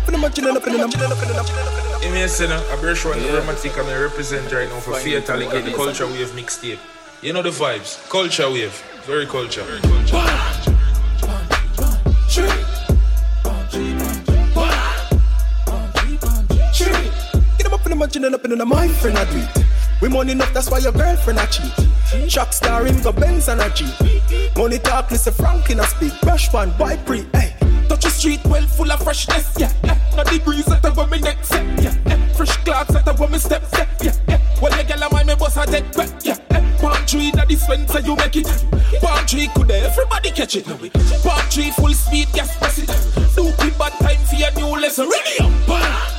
up in the mansion and up in the mansion and up in the mansion. Me a sinner, I brush one the romantic and I represent right now for Fatalic and the Culture Wave mixtape. You know the vibes. Culture Wave. Very culture. Very culture. Get them up in the mansion and up in the my friend I do it. We money enough, that's why your girlfriend a cheat. Chuck star him go Benz and a Jeep. Money talk, Mr. Frank in a speak. Brush one, boy pre, hey. Street well full of freshness, yeah. yeah. No degrees that I want me next, yeah. yeah. Fresh clothes that I want me step, yeah. yeah. yeah. Well, the girl mind me boss a dead wet, yeah. Palm tree that say you make it. Palm tree could everybody catch it. Palm tree full speed, gas press it. Do Stupid bad time for your new lesson. Ready up, bam.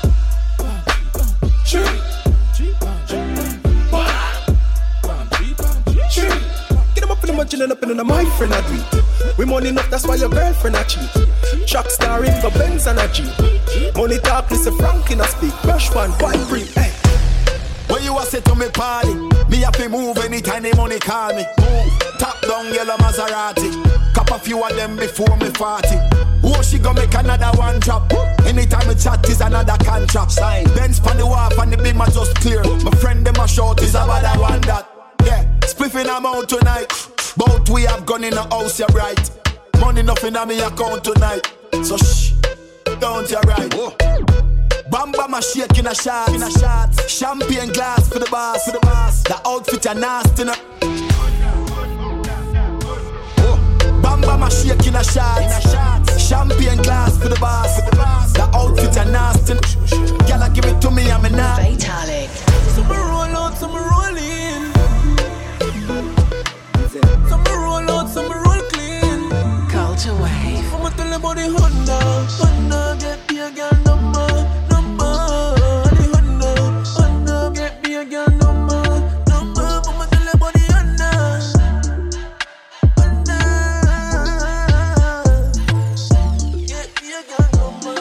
Tree. Get them up in the mansion and up in the my friend I do. We money enough, that's why your girlfriend a cheat. Chuck star in go Benz and a Jeep. Money talk, Mr. Frank in a speak. Brush one, white free, hey. When you a say to me party, me have to move anytime the money call me. Move, top down yellow Maserati. Cop a few of them before me 40. Oh, she gonna make another one drop. Anytime we chat is another contract. Sign. Benz pan the wharf and the beam are just clear. My friend them a short is about that one that. Yeah, spliffing I'm out tonight. Both we have gone in the house, you're right. Money nothing on me account tonight. So shh, don't you right. Bam bam a shake in a shot, in a shot. Champagne glass for the boss, for the boss. The outfit a nasty. No. Bam bam a shake in a shot, in a shot. Champagne glass for the boss, for the boss. The outfit a nasty. Gyal give it to me, I'm a not. Fatalic. Some roll out, some roll in. Some roll out, some roll clean. Culture Wave. I'ma tell you about the Honda. Honda get me a girl number, number. The Honda, Honda get me a girl number, number. I'ma tell you about the Honda. Honda. Get me a girl number.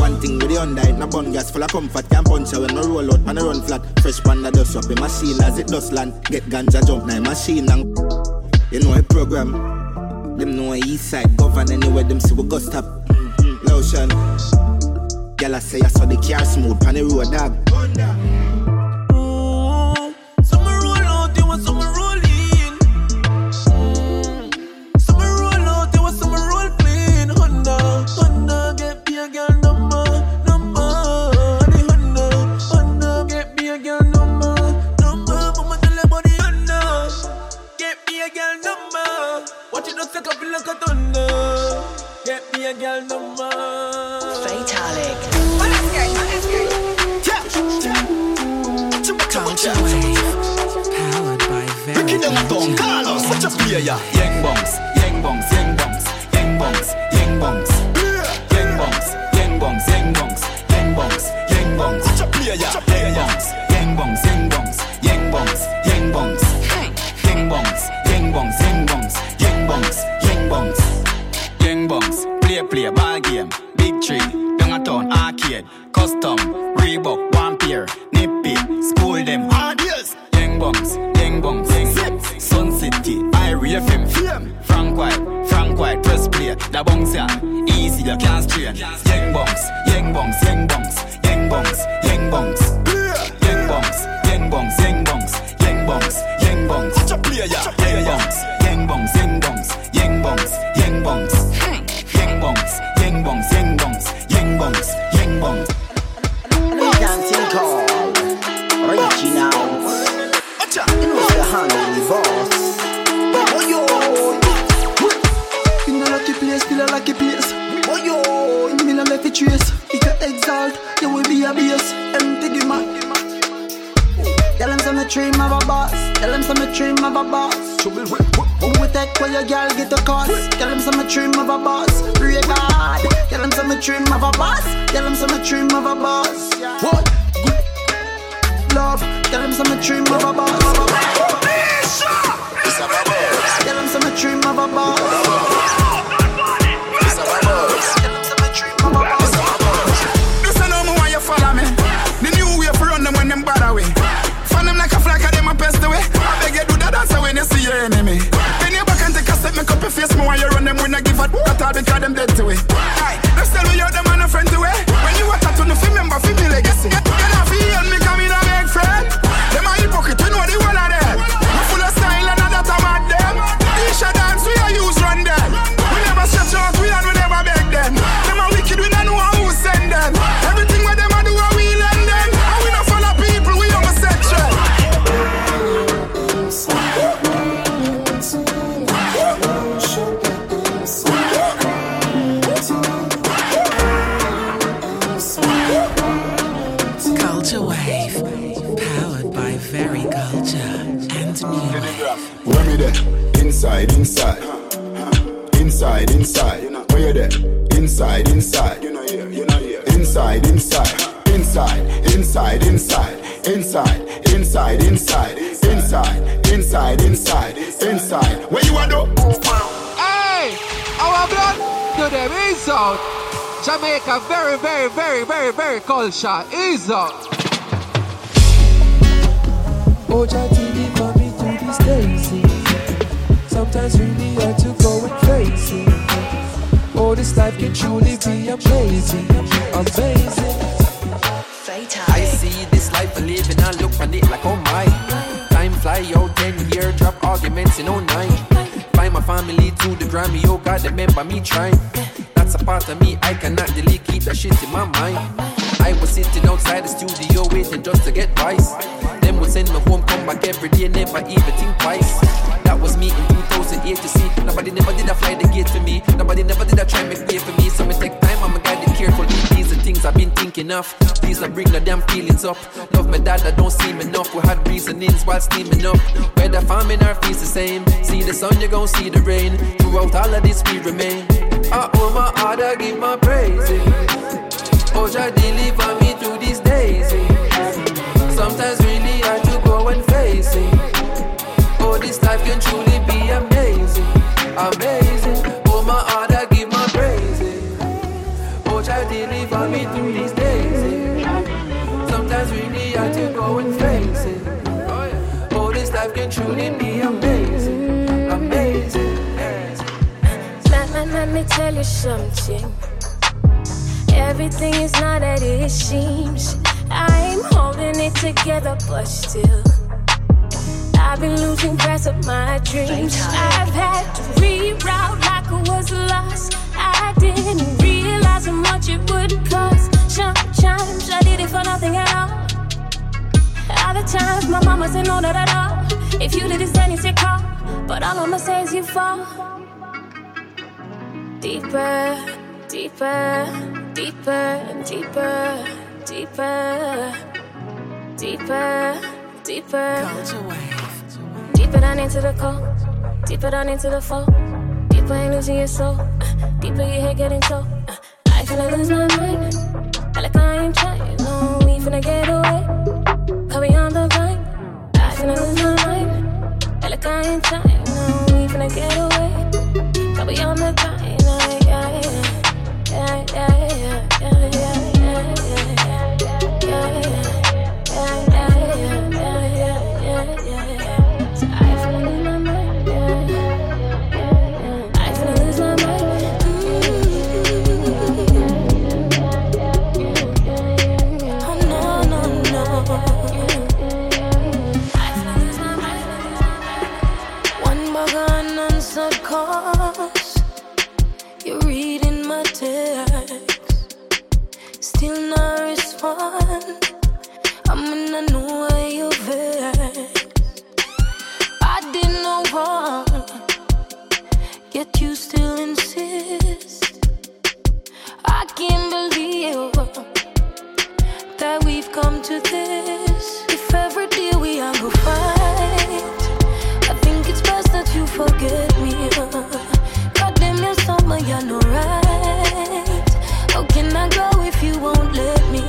One thing with the Honda, it no bun gas full of comfort. Can't punch her when no roll out and I run flat. Fresh pan that dust up in machine as it does land. Get ganja jump now machine and you know a program. Them know east side govern anywhere them see we go stop. Mm-hmm. Lotion. Girl I say I saw the car smooth pan the road dog. no se copien los cotones. Get no Yang bombs, yang bombs, yang bombs, yang bombs, yang bombs. Jah TV for me through these days. Sometimes really hard to go and face. Oh, this life can truly be amazing, amazing. I see this life I live and I look on it like oh my Time fly out 10 year drop arguments in 09 Find my family to the Grammy oh God remember me trying That's a part of me I cannot delete keep that shit in my mind I was sitting outside the studio waiting just to get wise Them would send me home come back every day never even think twice. That was me in 2008 to see. Nobody never did a fly the gate for me. Nobody never did a try make way for me. So me take time I'm a guide it carefully. These are things I've been thinking of. Please don't bring the damn feelings up. Love my dad that don't seem enough. We had reasonings while steaming up. Where Whether farming our feast the same. See the sun you gon' see the rain. Throughout all of this we remain. I owe my heart I give my praise. Oh deliver me this life can truly be amazing Amazing Oh my heart I give my praises Oh Jah deliver me through these days. Sometimes really hard to go and face it Oh this life can truly be amazing Amazing Let, let, let me tell you something. Everything is not as it seems. I'm holding it together, but still. I've been losing grasp of my dreams. I've had to reroute like I was lost. I didn't realize how much it would cost. Sometimes I did it for nothing at all. Other times my mama said no, not at all. If you did this, then it's your call. But all I'ma say is you fall deeper, deeper. Deeper, and deeper, deeper, deeper, deeper. Deeper down into the cold, deeper down into the fall. Deeper in losing your soul, uh, deeper your head getting cold. Uh, I finna lose my mind, I like I ain't trying. No, we finna get away, cause we on the grind. I finna lose my mind, I like I ain't trying. No, we finna get away, cause we on the. Yeah, yeah, yeah, yeah, yeah, Cause you're reading my text, still not respond. I'm in a new way of vex. I did no wrong, yet you still insist. I can't believe that we've come to this. If every day we are go fight, that you forget me. God damn, you're summer, you're no right. How can I go if you won't let me?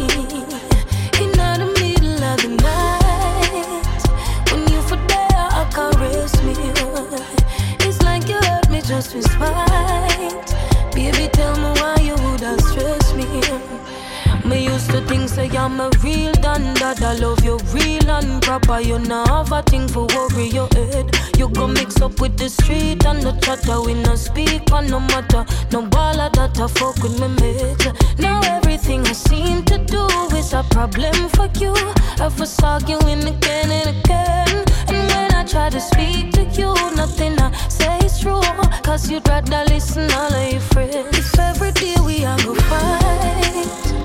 In the middle of the night, when you for there, I caress me. It's like you hurt me just with spite. Baby, tell me why think say I'm a real done that I love you real and proper. You now have a thing for worry your head. You go mix up with the street and the chatter. We no speak on no matter. No baller that I fuck with me mate. Now everything I seem to do is a problem for you. Was arguing again and again. And when I try to speak to you, nothing I say is true. Cause you'd rather listen all of your friends. If every day we are go fight.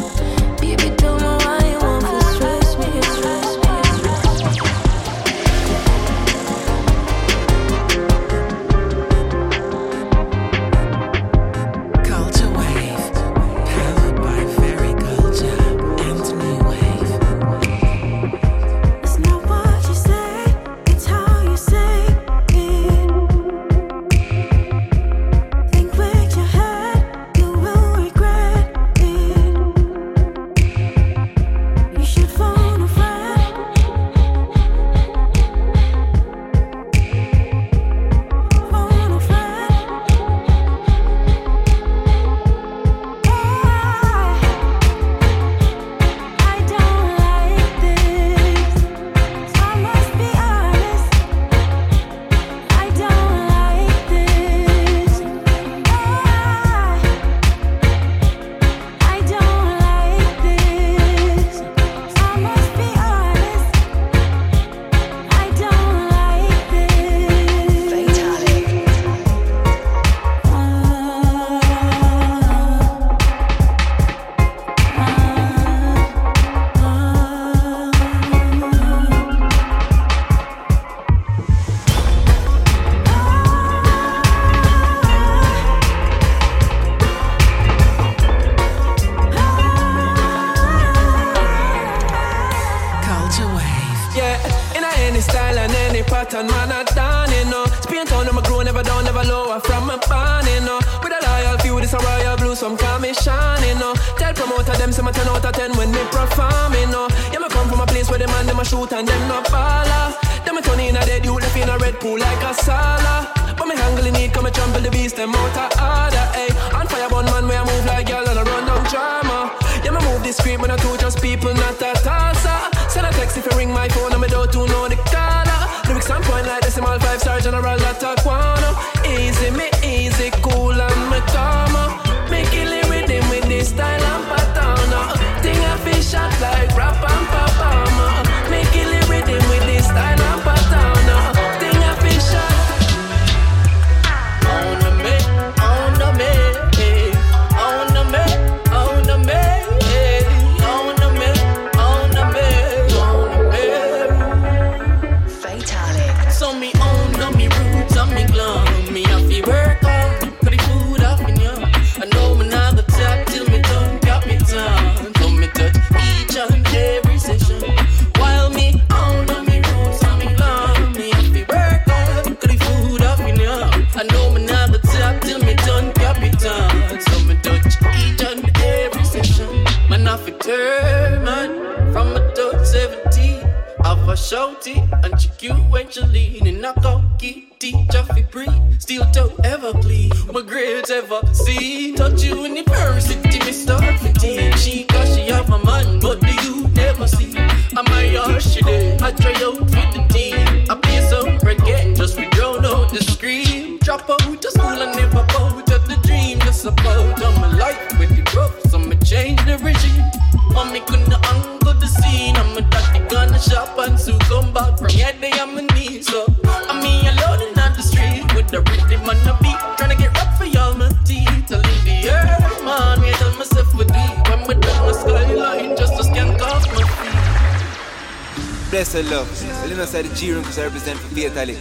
represent for Fatalic.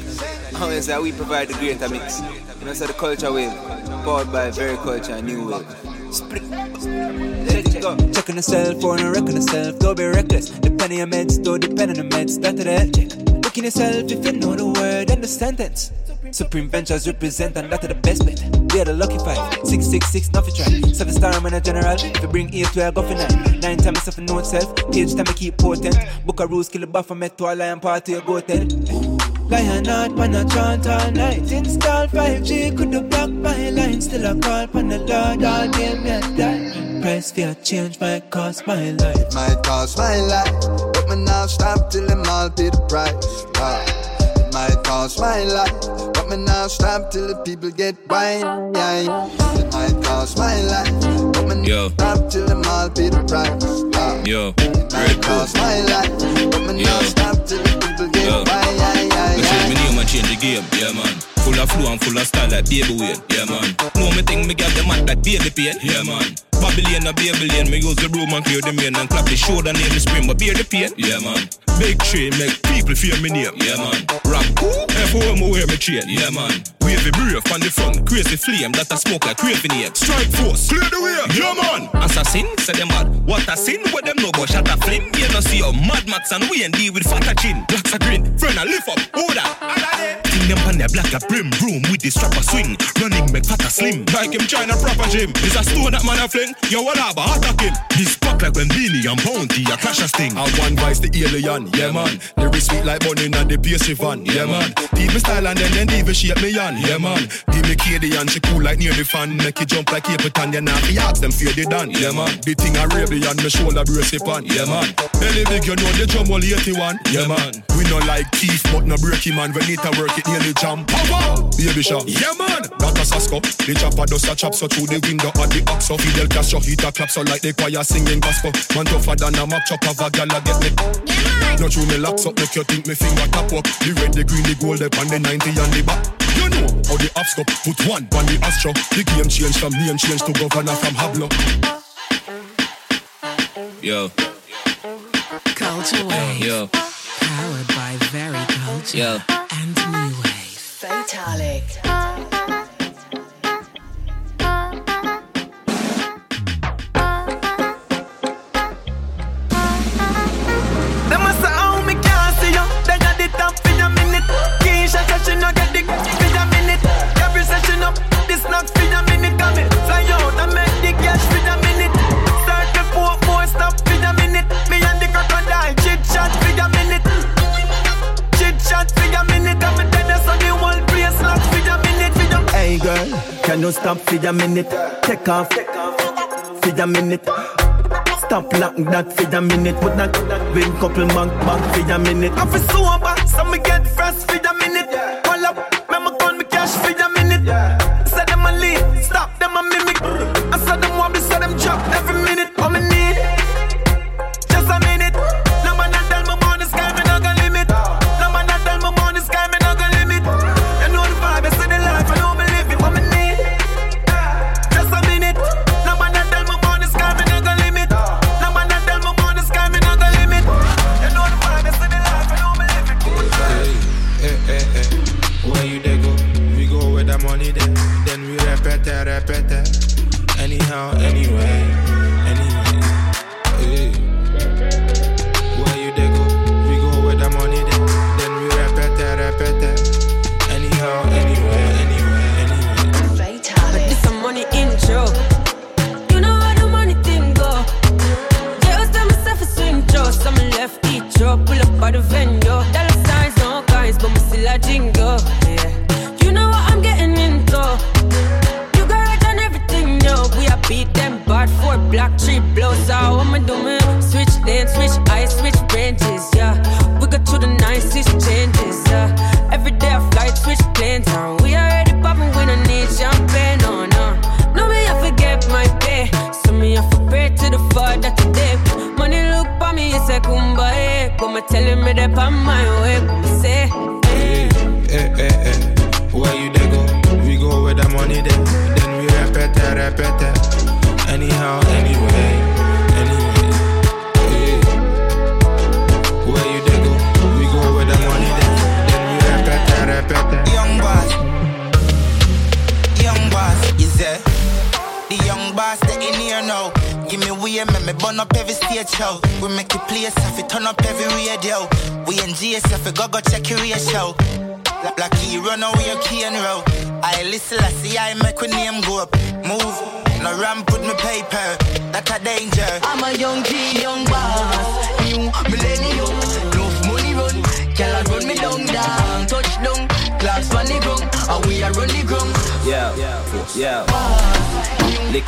I say we provide the greater mix. You know, say the culture wave, powered by very culture and new wave. Let it go. Checking the cell phone and wrecking yourself. Don't be reckless. Depend on your meds, don't depend on the meds. The health check. Looking yourself if you know the word and the sentence. Supreme Ventures represent and that the best bet. They're the lucky five. Six six six, nothing try. Seven star I'm in a general. If you bring eight, we go for nine. Nine times myself a note self. Page time I keep potent. Book a rules, kill a buffer, met to a lion party, you go tell. Lion heart, man, I chant all night. Install 5G, could the block my line. Still I call on the Lord, all day me a die. Price for a change might cost my life. might cost my life. But me now stop till them all pay the price. Ah. It might cost my life. Me now stop till the people get wine. Yeah, yeah. Might cost my life. But me Yo. stop till them all pay the price. Ah. Yo, It might cost my life. But me now stop till the people get Yo. wine. Yeah, yeah, yeah. my name and change the game, yeah man. Full of flow and full of style like baby Wayne, yeah man. Know me think me get the mat like baby pain, yeah man. Babylon a Babylon, me use the broom and clear the main and clap the shoulder name the spring, but bear the pain, yeah man. Big tree make people fear me name, yeah man. Rap, F.O.M. wear me chain, yeah man. Wavy brave on the front, crazy flame that a smoke like craving here. Strike force, clear the way, yeah man. Assassin, say them mad. What a sin, what them know about shut a flame. You know see your Mad Max and we and deal with fatter chin. Blacks a grin, friend a lift up, order. Think them pan their black a brim broom with the strap a swing. Running make fatter slim. Like him trying a proper gym. Is a stone that man a fling. Yo, what up, attack him. This pop like when Beenie and Bounty a clash a sting. I one vice the alien, yeah man. Lyrics sweet like bunny and the pastry van, yeah man. Teach me style and then then even shape me on, yeah man. Give me KD and she cool like near the fan. Make it jump like Capleton, yeah now the ask them fear they done, yeah man. The thing I Arabian, me shoulder brace it on, yeah man. Any big you know the drum all 81, yeah man. We no like teeth but no break him man. When need to work it nearly pop out, baby shot, yeah man. That a Sasco, the chopper does a chop so through the window at the ox so Fidel Castro hit a clap so like the choir singing gospel. Man tougher than a mock chop of a gal get me. No true me locks up, make you think me finger tap up. The red, the green, the gold, up and the 90 and the back. You know how the apps go. Put one on the Astro. The game change from name change to governor from Hablo. Yo, Culture Wave. yo, Powered by Very Culture yo. and New Wave. Fatalic. You stop for a minute? Take off, for a minute. Stop like that for a minute. Put that win couple bank back for a minute. I feel so me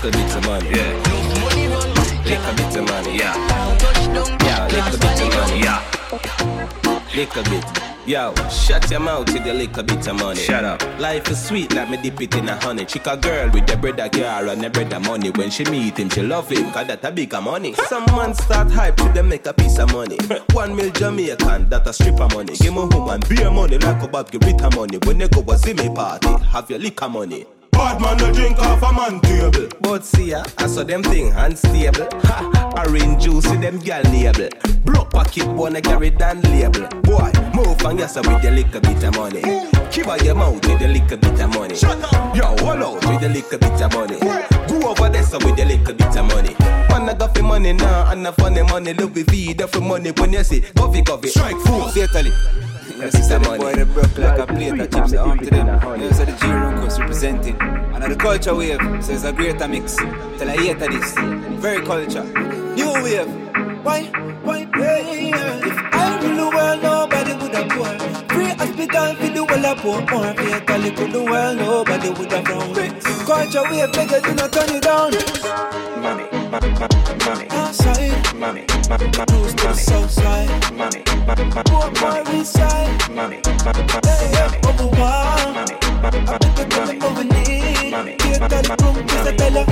little bit of money, yeah. Little bit of money, yeah. Yeah, little bit of money, yeah. Little bit. Yo, shut your mouth with the little bit of money. Shut up. Life is sweet, let me dip it in a honey. Chick a girl with the bread a car and the bread of money. When she meet him, she love him, cause that a bigger money. Some man start hype to them make a piece of money. One mil Jamaican, that a strip of money. Give me woman beer money like a Bob Rita money. When they go a Zimmy party, have your liquor money. Bad man, no drink off a man table. But see ya, I saw them thing unstable. Ha, orange juice with them gal label. Broke pocket wanna carry down label. Boy, move and yes with the little bit of money. Keep out your mouth with the little bit of money. Shut up. Yo, hold out with the little bit of money. Go over there so with the little bit of money. Man, I got for money now, and I funny money. Look with feed up for money when you say coffee, coffee. Strike four. Fatally. You see the boy they broke like a plate of chips home to them. Know, so the G-Runcos representing. And the culture wave, so it's a greater mix. Tell I hate this. Very culture. New wave. Why, why, yeah, If I rule the world, would poor. Free hospital for the world of poor. More fatal for the world, nobody would have wrong. Culture wave, beg you do not turn it down. Mommy, mommy, Outside, mommy, cruise to the south side. mommy, Poor boy inside. mommy, Hey, yeah, over one. I bet you tell them what we need. Here, tell the room, kiss the tell her.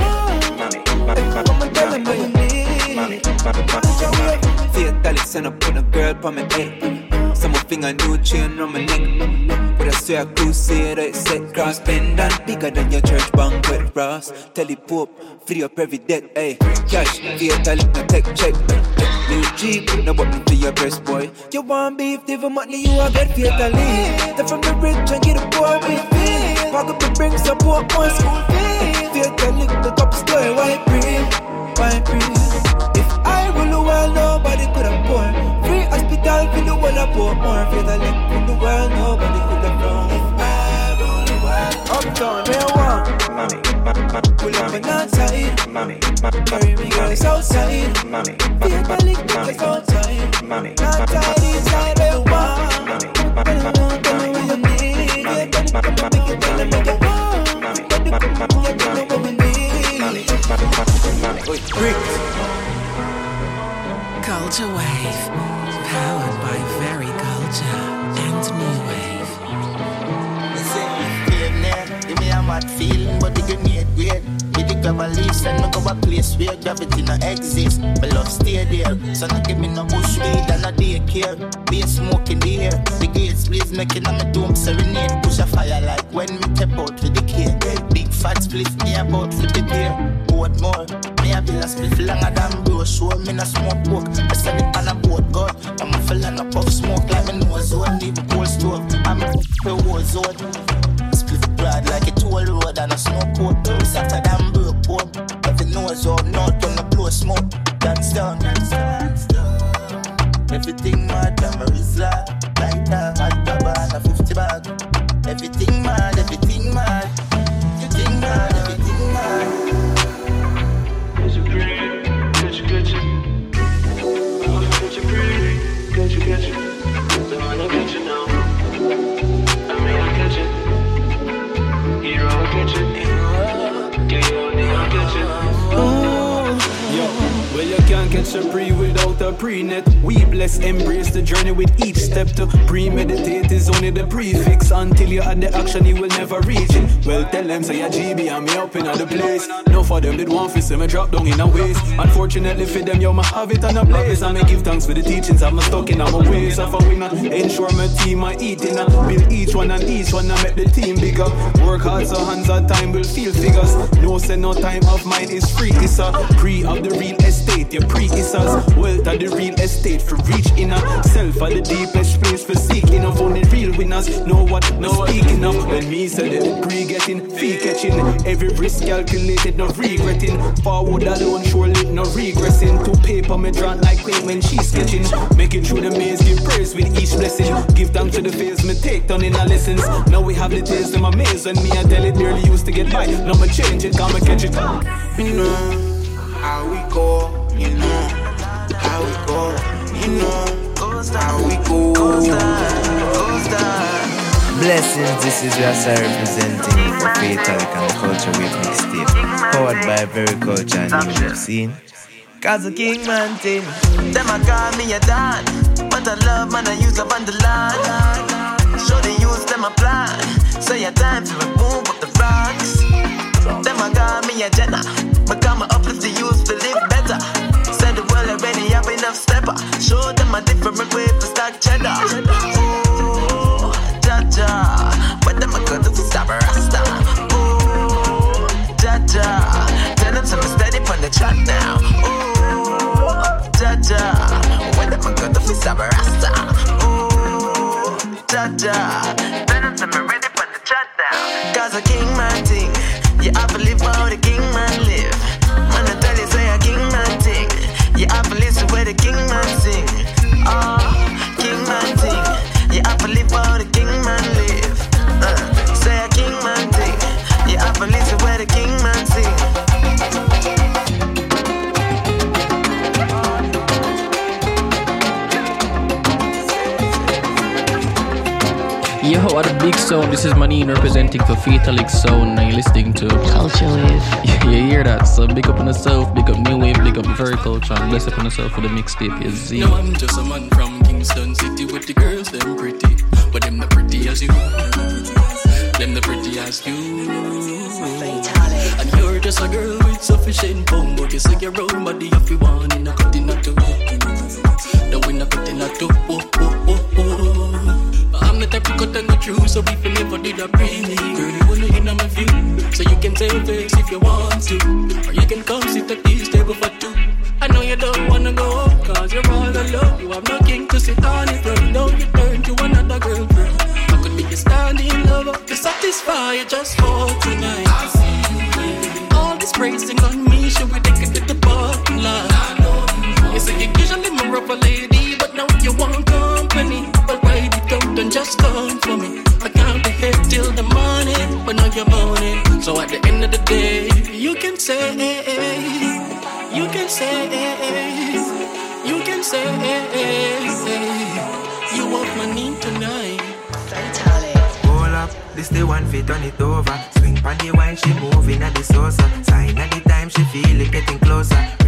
Hey, come and tell them what you need. Culture wave. Fatally send up put a girl on my head. Some finger new chain on my neck. But I swear I crusader, it set cross pendant bigger than your church banquet brass. Tell the Pope, free up every debt, ayy. Cash, fatally, no take check. New Jeep, no button for your breast, boy. You want beef, even money, you will get fatally. Then from the rich and get a poor me. Walk up and bring support, more school fee. Fatally, the top story, white breathe, white breathe. Hospital for the world of poor. More fatally, in the world, nobody could have wrong. If I rule the world, uptown, where I want. mommy, Pull up and outside. mommy, Carry me girls outside. mommy, Fatally, niggas outside. mommy, Outside, inside, where I want. Tell them what, tell them what you need. Yeah, tell them, come and make it, tell them what you want. Tell them, yeah, tell them what we need. Bricks. Culture Wave, powered by Very Culture and New Wave. Give me a mad feeling, but the grenade great. With the grab a leaf, and no go a place where gravity no exist. But love stay there, so no give me no bush weed and a daycare. Be a smoke in the air, the gates please making on my dome serenade. Push a fire like when me tap out with the cane. Big fat split me about with the beer. What more? Me a bill a split longer than bro. Show me no smoke book. Them say a GB and me up in the place. No for them did one for see me drop down in a waste. Unfortunately for them, yo, me have it on a blaze. And me give thanks for the teachings I'm stuck in my ways. Of a winner, ensure my team I eat a build each one and each one I make the team bigger. Work hard so hands on time will feel figures. No say no time of mine is free. It's a pre of the real estate. Your pre is us. Wealth of the real estate for reach inner self of the deepest place for seeking of only real winners. Know what? No speaking of when me said it. Pre getting, fee catching. Every risk calculated, no regretting. Forward alone, surely no regressing. To paper me drawn like queen when she's sketching. Making through the maze, give praise with each blessing. Give thanks to the phase me take down in our lessons. Now we have the taste in my maze and me I tell it barely used to get by. Now me change it, come and catch it. You know Blessings, this is Rasa representing for Fatalic and the Culture Wave mixtape. Powered by Very Culture and New Wave Scene. Cause a king man thing. Them a call me a don, but I love man I use up on the line. Show the use them a plan, so your time to remove up the rocks. Them a call me a Jenna, but come uplift the youth to live better. Said the world already have enough stepper. Show them a different way to stack cheddar. This is Ma'neen representing for Fatalic Sound. Now you're listening to Culture Wave. you hear that? So big up on yourself, big up New Wave, big up Very Culture, and bless up on yourself for the mixtape. Is Z. No, I'm just a man from Kingston City with the girls, them pretty. But them not pretty as you. Them not pretty as you. And you're just a girl with sufficient bone, but you say your own body if you want in a cutting a two. The winner cutting a two. Oh, oh. Type to cut and go through, so if you never did a me, girl, you wanna in on my view. So you can take face if you want to, or you can come sit at this table for two. I know you don't wanna go cause you're all alone. You have no say, you can say, you can say, you want my name tonight. Hold up, this the one fit on it over. Swing pon the wine, she moving at the saucer. Sign at the time, she feel it getting closer.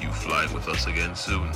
You flying with us again soon.